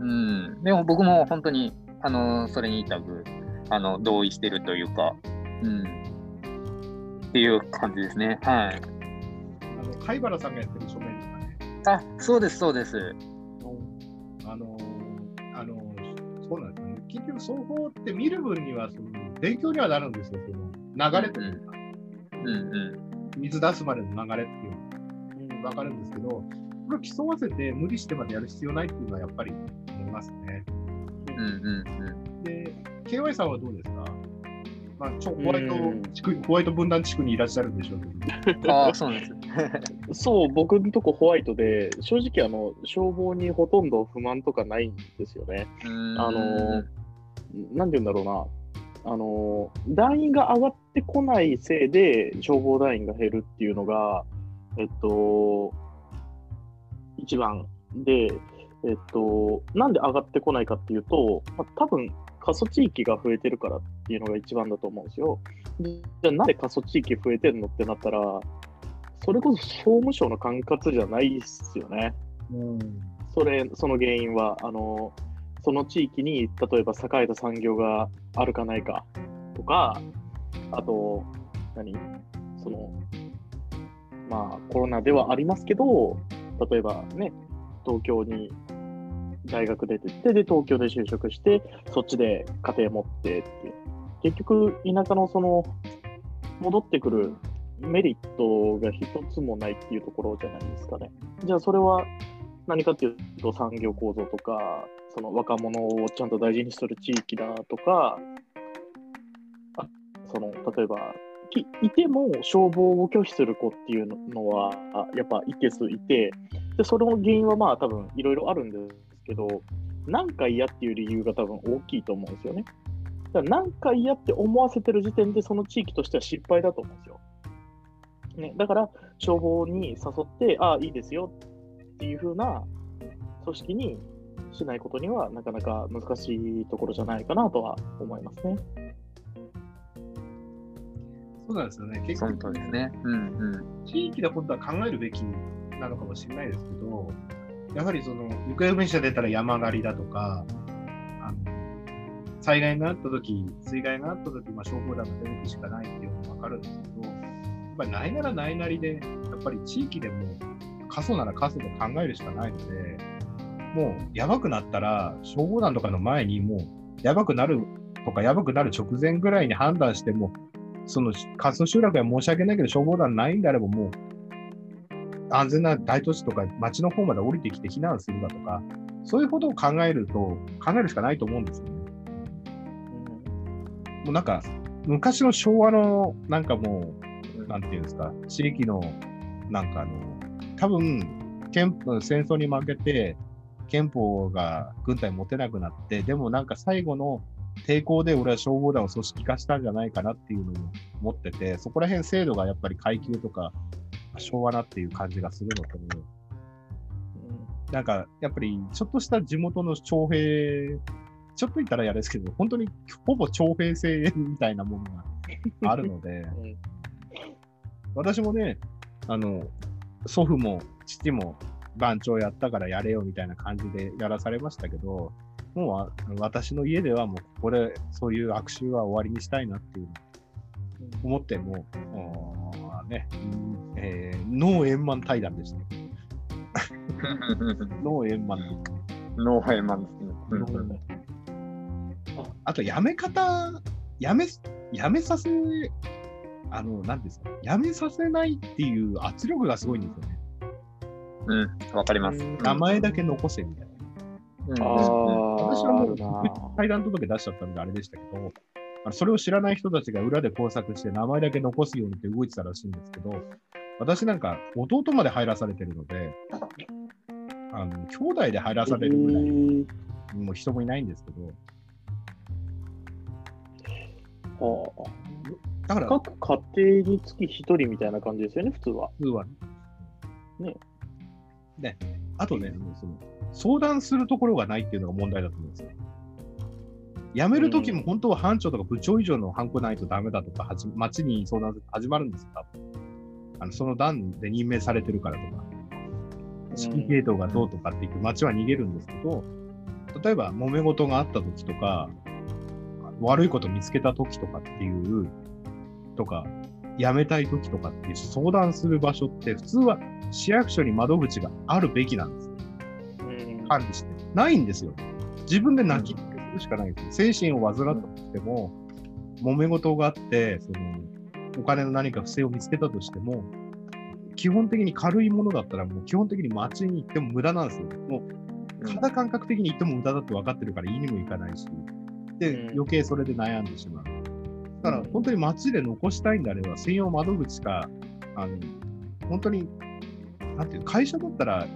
うん。でも僕も本当に、あの、それに痛く、あの、同意してるというか、うん。っていう感じですね。はい。あの貝原さんがやってる書面ですかね。あ、そうです、そうです。あのあのそうなんですよね。結局、双方って見る分にはその勉強にはなるんですよ、その流れというか、うんうん。水出すまでの流れっていう分かるんですけど、これを競わせて無理してまでやる必要ないっていうのはやっぱり思いますね。うんうんで、KY さんはどうですか？まあ、ちょホワイトうん地区、ホワイト分断地区にいらっしゃるんでしょうけど、うん。ああ、そうなんです。そう、僕のとこホワイトで、正直、あの、消防にほとんど不満とかないんですよね。うんあの、なんて言うんだろうな。あの、団員が上がってこないせいで、消防団員が減るっていうのが、えっと、一番で、えっと、なんで上がってこないかっていうと、まあ、多分過疎地域が増えてるからっていうのが一番だと思うんですよ。でじゃあなんで過疎地域増えてるのってなったら、それこそ総務省の管轄じゃないっすよね。それ、その原因は、あの、その地域に、例えば栄えた産業があるかないかとか、あと、何？その、まあ、コロナではありますけど、例えばね、東京に大学出てって、で、東京で就職して、そっちで家庭持ってって。結局、田舎のその、戻ってくるメリットが一つもないっていうところじゃないですかね。じゃあ、それは何かっていうと、産業構造とか、その若者をちゃんと大事にする地域だとか、あその例えば、きいても消防を拒否する子っていうのは、あやっぱ一定数いて、でその原因はまあ多分いろいろあるんですけど、何か嫌っていう理由が多分大きいと思うんですよね。だから何か嫌って思わせてる時点で、その地域としては失敗だと思うんですよ。ね、だから、消防に誘って、ああ、いいですよっていう風な組織にしないことにはなかなか難しいところじゃないかなとは思いますね。そうなんですよね。結本局当ですね。うんうん。地域で本当は考えるべきなのかもしれないですけど、やはりその行方不明者出たら山狩りだとか、あの災害があったとき、水害があったとき、まあ、消防団が出てくしかないっていうのも分かるんですけど、やっぱりないならないなりで、やっぱり地域でも過疎なら過疎で考えるしかないので、もうやばくなったら、消防団とかの前にもうやばくなるとか、やばくなる直前ぐらいに判断しても、その過疎集落は申し訳ないけど、消防団ないんであれば、もう安全な大都市とか町の方まで降りてきて避難するだとか、そういうことを考えると、考えるしかないと思うんですよね。もうなんか、昔の昭和の、なんかもう、なんていうんですか、地域の、なんかあの、多分、憲法戦争に負けて、憲法が軍隊持てなくなって、でもなんか最後の抵抗で俺は消防団を組織化したんじゃないかなっていうのを思ってて、そこら辺制度がやっぱり階級とか昭和なっていう感じがするのと、なんかやっぱりちょっとした地元の徴兵、ちょっと言ったらやれですけど、本当にほぼ徴兵制みたいなものがあるので、私もね、あの、祖父も父も番長やったからやれよみたいな感じでやらされましたけど、もうわ私の家ではもうこれ、そういう悪習は終わりにしたいなっていう思っても、うんえー、脳円満対談でした。脳円満で。ノーフェイマンですね。あと、やめ方、やめ、やめさせ、あの、なんですか、やめさせないっていう圧力がすごいんですよね。うん、わかります。名前だけ残せみたいな。うん。ああ、私はもうあるな対談届出しちゃったんであれでしたけど、それを知らない人たちが裏で工作して名前だけ残すようにって動いてたらしいんですけど、私なんか弟まで入らされてるので、あの兄弟で入らされるぐらいもう人もいないんですけど、はだからあ各家庭につき一人みたいな感じですよね、普通は。普通はね。ね。で、あとね、その相談するところがないっていうのが問題だと思うんですよ。辞めるときも本当は班長とか部長以上のハンコないとダメだとか、町に相談すると始まるんですよ、多分あのその段で任命されてるからとか、指揮系統がどうとかって言って町は逃げるんですけど、例えば揉め事があったときとか、悪いこと見つけたときとかっていう、とか、辞めたいときとかっていう相談する場所って普通は市役所に窓口があるべきなんです。うん管理して。ないんですよ。自分で泣き続けするしかないんですよ。精神を患ったとしても、揉め事があって、その、お金の何か不正を見つけたとしても、基本的に軽いものだったら、もう基本的に街に行っても無駄なんですよ。もう、肌感覚的に行っても無駄だって分かってるから言いにも行かないし、で、うん余計それで悩んでしまう。だから、本当に街で残したいんであれば、専用窓口か、あの、本当に、なんていうの会社だったら、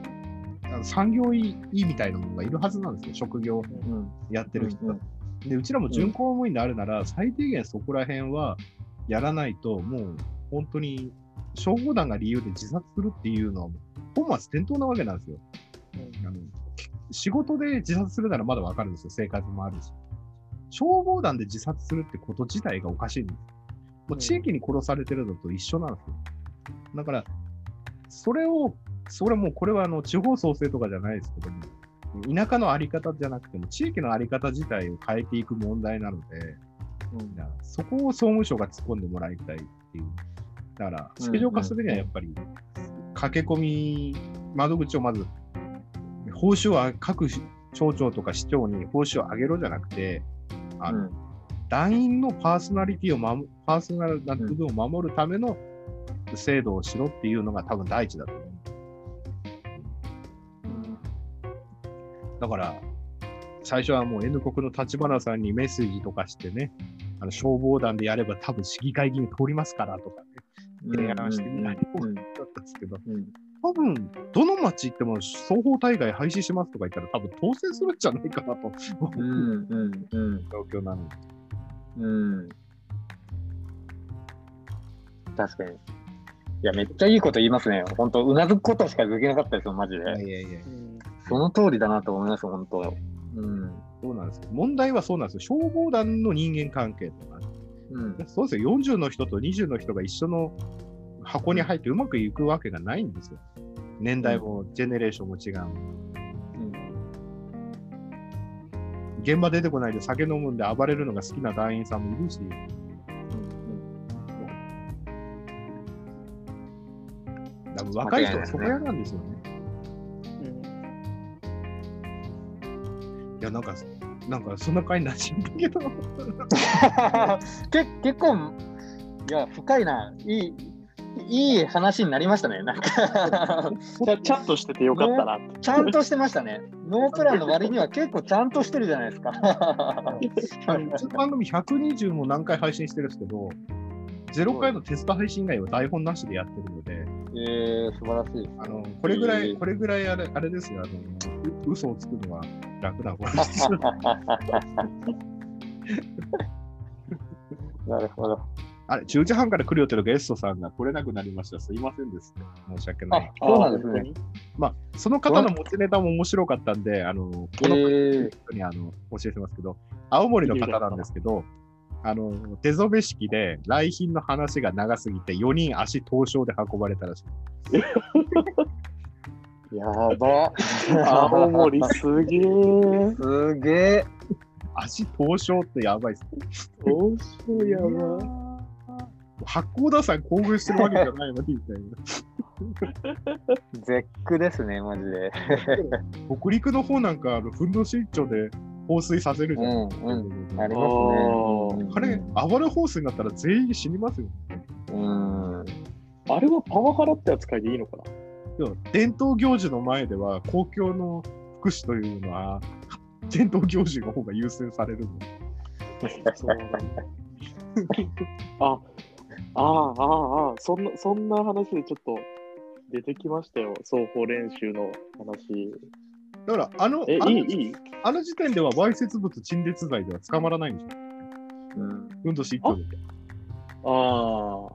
産業医医みたいなものがいるはずなんですよ、職業うんやってる人だうんと。で、うちらも準公務員であるなら、最低限そこら辺はやらないと、もう本当に消防団が理由で自殺するっていうのは、本末転倒なわけなんですよ。あの仕事で自殺するならまだわかるんですよ、生活もあるし。消防団で自殺するってこと自体がおかしいんです。もう地域に殺されてるのと一緒なんですよ。だから、それを、それもこれはあの地方創生とかじゃないですけども、田舎のあり方じゃなくても、地域のあり方自体を変えていく問題なので、いやそこを総務省が突っ込んでもらいたいっていう。だから、正常化するにはやっぱり、駆け込み窓口をまず、報酬は各町長とか市長に報酬を上げろじゃなくて、あのうん団員のパーソナリティを守パーソナルな部分を守るための制度をしろっていうのが多分第一だと思う。だから、最初はもう N 国の立花さんにメッセージとかしてね、あの消防団でやれば多分市議会議員通りますからとかね、提案してみたりもだったんですけど、うん多分どの町行っても双方大会廃止しますとか言ったら多分当選するんじゃないかなとうんうんうん状況なので。うん確かに。いや、めっちゃいいこと言いますね。本当うなずくことしかできなかったですよ、マジで。いやいやいや、その通りだなと思います、本当。うん。そうなんですよ。問題はそうなんですよ。消防団の人間関係とか、うん。そうですよ。40の人と20の人が一緒の箱に入ってうまくいくわけがないんですよ。年代もジェネレーションも違う。現場出てこないで酒飲むんで暴れるのが好きな団員さんもいるし、多分若い人はそこやなんですよね。や、なんか、なんかそんな回になっちゃったけど。け結構、いや、深いな。いい、いい話になりましたね。なんかちゃんとしててよかったな。ちゃんとしてましたね。ノープランの割には結構ちゃんとしてるじゃないですか。番組120も何回配信してるんですけど、0回のテスト配信以外は台本なしでやってるので、えー、素晴らしい。あのこれぐらい、えーこれぐらいあれあれですよ、あのう嘘をつくのは楽な方です。なるほど。あれ、10時半から来る予定のゲストさんが来れなくなりました。すいませんですね。申し訳ない。そうなんですね。まあ、その方の持ちネタも面白かったんで、あの、このえ人にあの教えてますけど、青森の方なんですけど、あの、手染め式で来賓の話が長すぎて4人足凍傷で運ばれたらしい。ー、やば。青森すげえ。すげえ。足凍傷ってやばいっす。どうしようやば。八甲田山興奮してるわけじゃないのにみたいな。絶句ですね、マジで。北陸の方なんか、あの、ふんどし一丁で放水させるじゃん。うん、うん。ありあますーね。あれ、あばら放水になったら全員死にますよ。うん。あれはパワハラって扱いでいいのかな？伝統行事の前では、公共の福祉というのは、伝統行事の方が優先されるの。あ、ああ、ああ、ああ、そんな、そんな話でちょっと出てきましたよ。双方練習の話。だから、あの、え、あのいい、いい？あの時点では、わいせつ物陳列罪では捕まらないんでしょ。うん。ふんどし一丁で。ああ、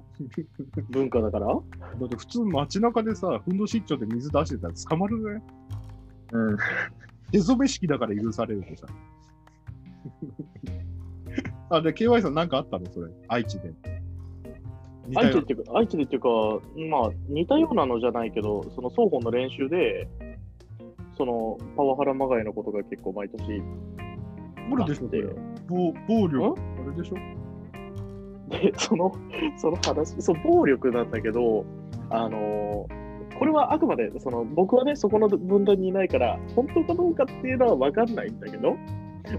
文化だから？だって普通街中でさ、ふんどし一丁で水出してたら捕まるね。うん。手染め式だから許されるとさ。あ、で、KY さんなんかあったの？それ。愛知で。似たよ愛知っていうか、愛知でっていうか、まあ、似たようなのじゃないけど、その双方の練習で、そのパワハラまがいのことが結構毎年これでしょ、これ。暴暴力。あれでしょで、その、その話、そう、暴力なんだけど、あのこれはあくまで、その、僕はね、そこの分断にいないから、本当かどうかっていうのは分かんないんだけど、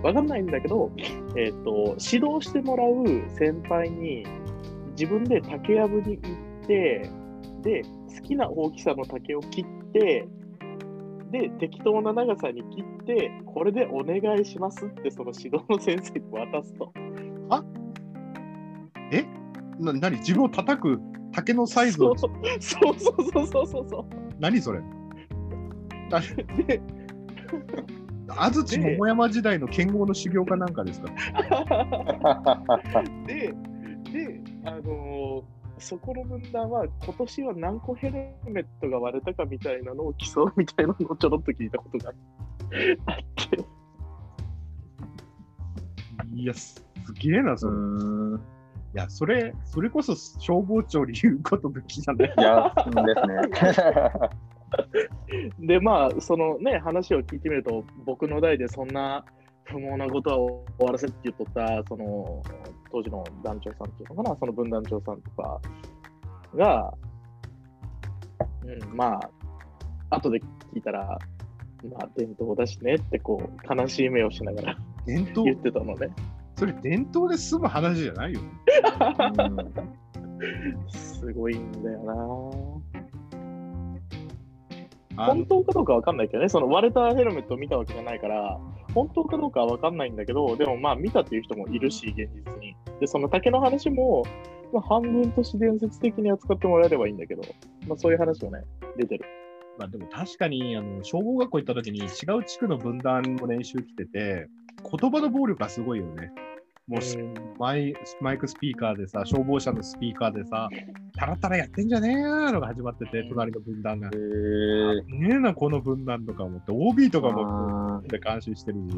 分かんないんだけど、えっ、と、指導してもらう先輩に、自分で竹やぶに行って、で、好きな大きさの竹を切って、で、適当な長さに切って、これでお願いしますって、その指導の先生に渡すと。な、なに自分を叩く？竹のサイズを、そう。そうそうそうそうそう。何それ？なで、安土桃山時代の剣豪の修行かなんかですか？で、で、あのーそこの分断は、今年は何個ヘルメットが割れたかみたいなのを競うみたいなのをちょろっと聞いたことがあって、いや、すげえな、それ。いうん。や、それ、それこそ消防庁に言うことべきじゃない？いや、ですね。で、まあ、そのね、話を聞いてみると、僕の代でそんな不毛なことは終わらせって言っとった、その、当時の団長さんっていうのかな、その分団長さんとかが、うん、まあ、後で聞いたら、まあ、伝統だしねって、こう、悲しい目をしながら伝統？言ってたのね。それ伝統で済む話じゃないよ。すごいんだよな。本当かどうかわかんないけどね、その割れたヘルメットを見たわけじゃないから、本当かどうかはわかんないんだけど、でもまあ見たっていう人もいるし、現実に。で、その竹の話も、まあ、半分都市伝説的に扱ってもらえればいいんだけど、まあそういう話もね、出てる。まあ、でも確かにあの消防学校行った時に違う地区の分断の練習来てて、言葉の暴力がすごいよね。もう、うんマイマイクスピーカーでさ、消防車のスピーカーでさ、タラタラやってんじゃねえのが始まってて、隣の分断が。へー。ねえな、この分断とか思って、OB とかもあで監視してるし、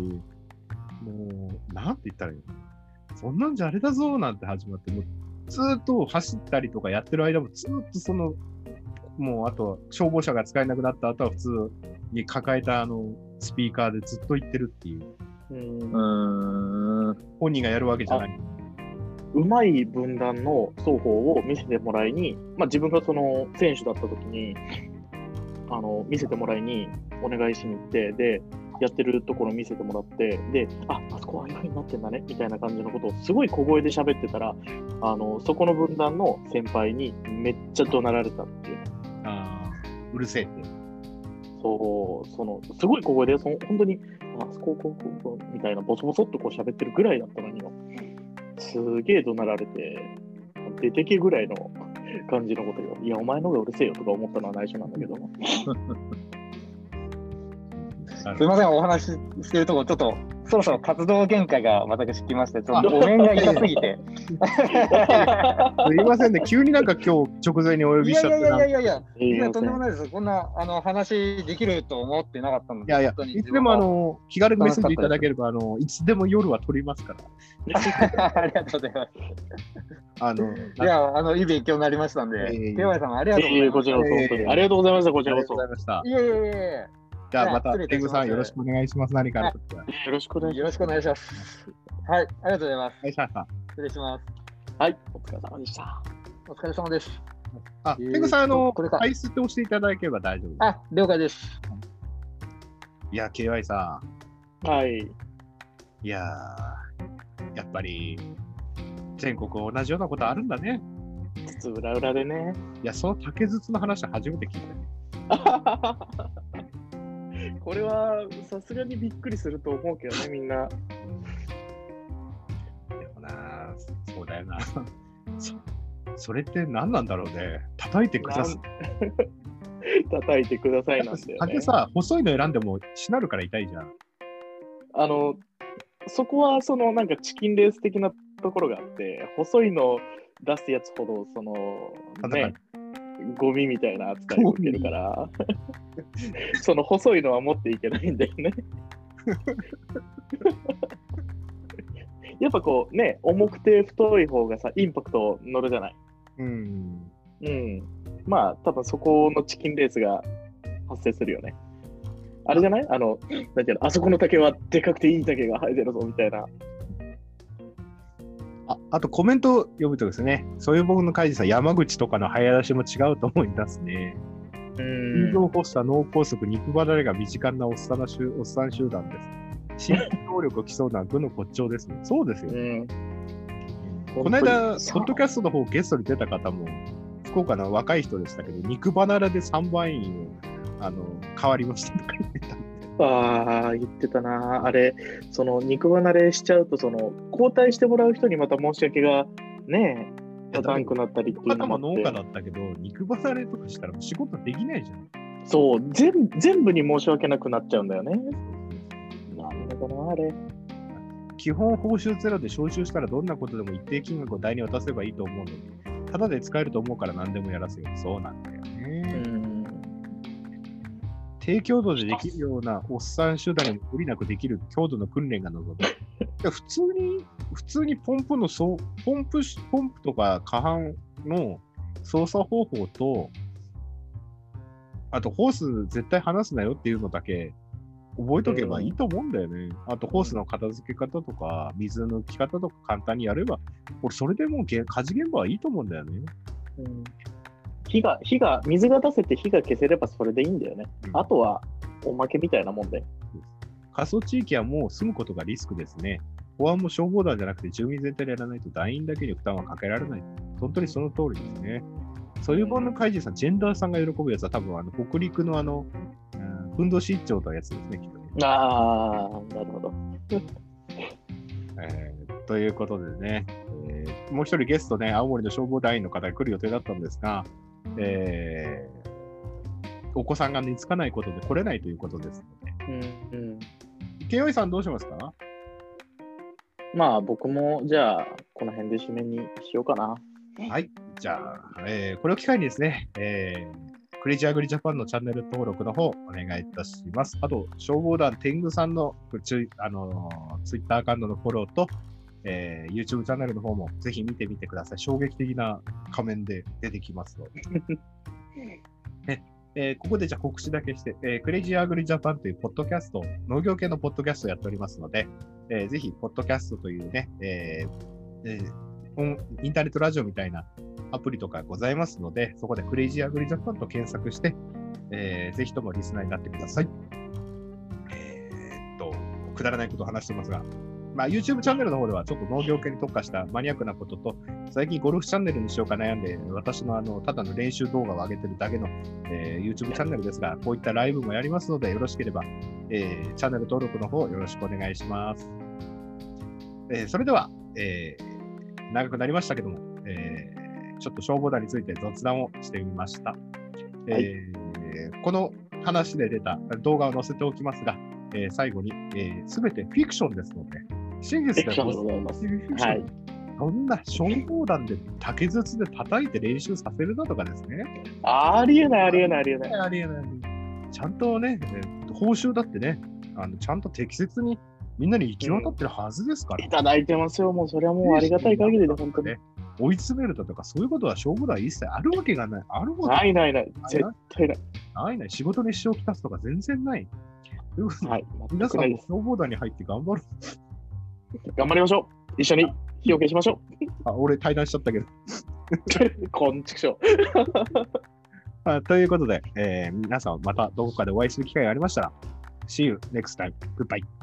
もう、なんて言ったらいいの？そんなんじゃあれだぞなんて始まって、もうずーっと走ったりとかやってる間もずーっとその、もうあと消防車が使えなくなった後は普通に抱えたあのスピーカーでずっと言ってるっていう、うん。本人がやるわけじゃない。うまい分断の双方を見せてもらいに、まあ、自分がその選手だった時にあの見せてもらいにお願いしに行ってでやってるところ見せてもらってでああそこはああいうふうになってんだねみたいな感じのことをすごい小声で喋ってたらあのそこの分断の先輩にめっちゃ怒鳴られたっていうあーうるせえって。そうそのすごい小声でその本当にあそここうこうこうみたいなボソボソっとこう喋ってるぐらいだったのにすげえ怒鳴られて出てけぐらいの 感じのことよ。いやお前の方がうるせえよとか思ったのは内緒なんだけど。すいません、お話ししてるとこ、ちょっと、そろそろ活動限界が私来まして、ちょっとお面が痛すぎて。すいませんね、急になんか今日直前にお呼いやいびしちゃってな。いやいやいやいや、いや、いいよとんでもないです。こんな、あの、話できると思ってなかったので。やいや本当、にいつでもあ、の、気軽にメッセージいただければ、あの、いつでも夜は撮りますから。ありがとうございます。あの、いや、あの、いい勉強になりましたんで、いえいえ KY さん、ありがとうございます。こちらこそありがとうございましたこちらこそいました。いえいえいえじゃあまた天狗さんよろしくお願いします。何かあるときは。ろしくお願いしまよろしくお願いします。はい、ありがとうございます。失礼します。すはいお疲れ様でしたお疲れ様です。あ、えー天狗さん、あの、これかアイスって押していただければ大丈夫です。あ、了解です。いや、KY さはい。ん、いやー、やっぱり、全国同じようなことあるんだね。つつ裏裏でね。いや、その竹筒の話初めて聞いた。これはさすがにびっくりすると思うけどね、みんな。でもな、そうだよな。そそれって何なんだろうね。叩いてください。叩いてくださいなんだよね竹。さ、細いの選んでもしなるから痛いじゃん。あの、そこはそのなんかチキンレース的なところがあって、細いの出すやつほど、その、ね、ゴミみたいな扱いを受けるから、その細いのは持っていけないんだよね。やっぱこうね、重くて太い方がさ、インパクト乗るじゃない。うん。うん。まあ、多分そこのチキンレースが発生するよね。あれじゃない？あの、なんていうの、あそこの竹はでかくていい竹が生えてるぞみたいな。ああとコメント読むとですね、そういう僕の会議さん、山口とかの早出しも違うと思い出すね。う心臓発作、脳梗塞、肉離れが身近なおっさんおっさん集団です。心理能力を競うのは愚の骨頂ですね。そうですよ。うん。この間、ポッドキャストの方ゲストに出た方も、福岡の若い人でしたけど、肉離れで3番員をあの変わりましたとか言ってたんで。ああ、言ってたな。あれ、その肉離れしちゃうと、その交代してもらう人にまた申し訳がね、立たんくなったりっていうのも農家だて、ったけど、肉離れとかしたら仕事できないじゃん。そう全、全部に申し訳なくなっちゃうんだよね。なんだかな、あれ。基本報酬ゼロで招集したらどんなことでも一定金額を代に渡せばいいと思うのに、ただで使えると思うから何でもやらせよ。そうなんだようね。ん。低強度でできるようなおっさん集団にも無理なくできる強度の訓練が望む。普通に、普通にポンプのそう、ポンプし、ポンプとか過半の操作方法と、あとホース絶対離すなよっていうのだけ覚えとけばいいと思うんだよね。あとホースの片付け方とか、水抜き方とか簡単にやれば、俺それでもうげ家事現場はいいと思うんだよね。うん火が、火が、水が出せて火が消せればそれでいいんだよね。うんあとは、おまけみたいなもんで。過疎地域はもう住むことがリスクですね。保安も消防団じゃなくて住民全体でやらないと団員だけに負担はかけられない。本当にその通りですね。そういう本の怪人さん、ジェンダーさんが喜ぶやつは多分あの北陸のあの、うん、ふんどし一丁とやつですね、きっとね。ああ、なるほど。えーということでね、えーもう一人ゲストね、青森の消防団員の方が来る予定だったんですが、えーお子さんが寝つかないことで来れないということですので、うんうん。慶応さんどうしますか？まあ僕もじゃあこの辺で締めにしようかな。はい。じゃあ、えーこれを機会にですね、えークレイジーアグリジャパンのチャンネル登録の方、お願いいたします。あと、消防団天狗さんのツイあのツイッターアカウントのフォローと、えー YouTube チャンネルの方もぜひ見てみてください。衝撃的な仮面で出てきますので。ねえーここでじゃあ告知だけして、えークレイジーアグリジャパンというポッドキャスト、農業系のポッドキャストをやっておりますので、えーぜひ、ポッドキャストというね、えインターネットラジオみたいなアプリとかございますので、そこでクレイジーアグリジャパンと検索して、えーぜひともリスナーになってください。えーっと、くだらないことを話してますが、まあ、YouTube チャンネルの方ではちょっと農業系に特化したマニアックなことと、最近ゴルフチャンネルにしようか悩んで、私のあのただの練習動画を上げてるだけの、えー YouTube チャンネルですが、こういったライブもやりますので、よろしければ、えーチャンネル登録の方よろしくお願いします。えーそれでは、えー長くなりましたけども、えーちょっと消防団について雑談をしてみました。えーこの話で出た動画を載せておきますが、えー最後に、えー、全てフィクションですので、真実フィクションでございます。フィクションはい。そんな消防団で竹筒で叩いて練習させるなとかですね。ありえない、ありえない、ありえない。ありえない。ちゃんとね、えー報酬だってね、あのちゃんと適切にみんなに行き渡ってるはずですから。いただいてますよ。もうそれはもうありがたい限りで、本当に。ね追い詰めるだとか、そういうことは消防団は一切あるわけがない。あるわけないないない。絶対ない。ないない。仕事に支障をきたすとか全然ない。ということではい。全皆さんも。消防団に入って頑張る。頑張りましょう。一緒に火を消しましょう。あ、俺対談しちゃったけど。こんちくしょま あということで、えー皆さんまたどこかでお会いする機会がありましたら、See you next time. Goodbye.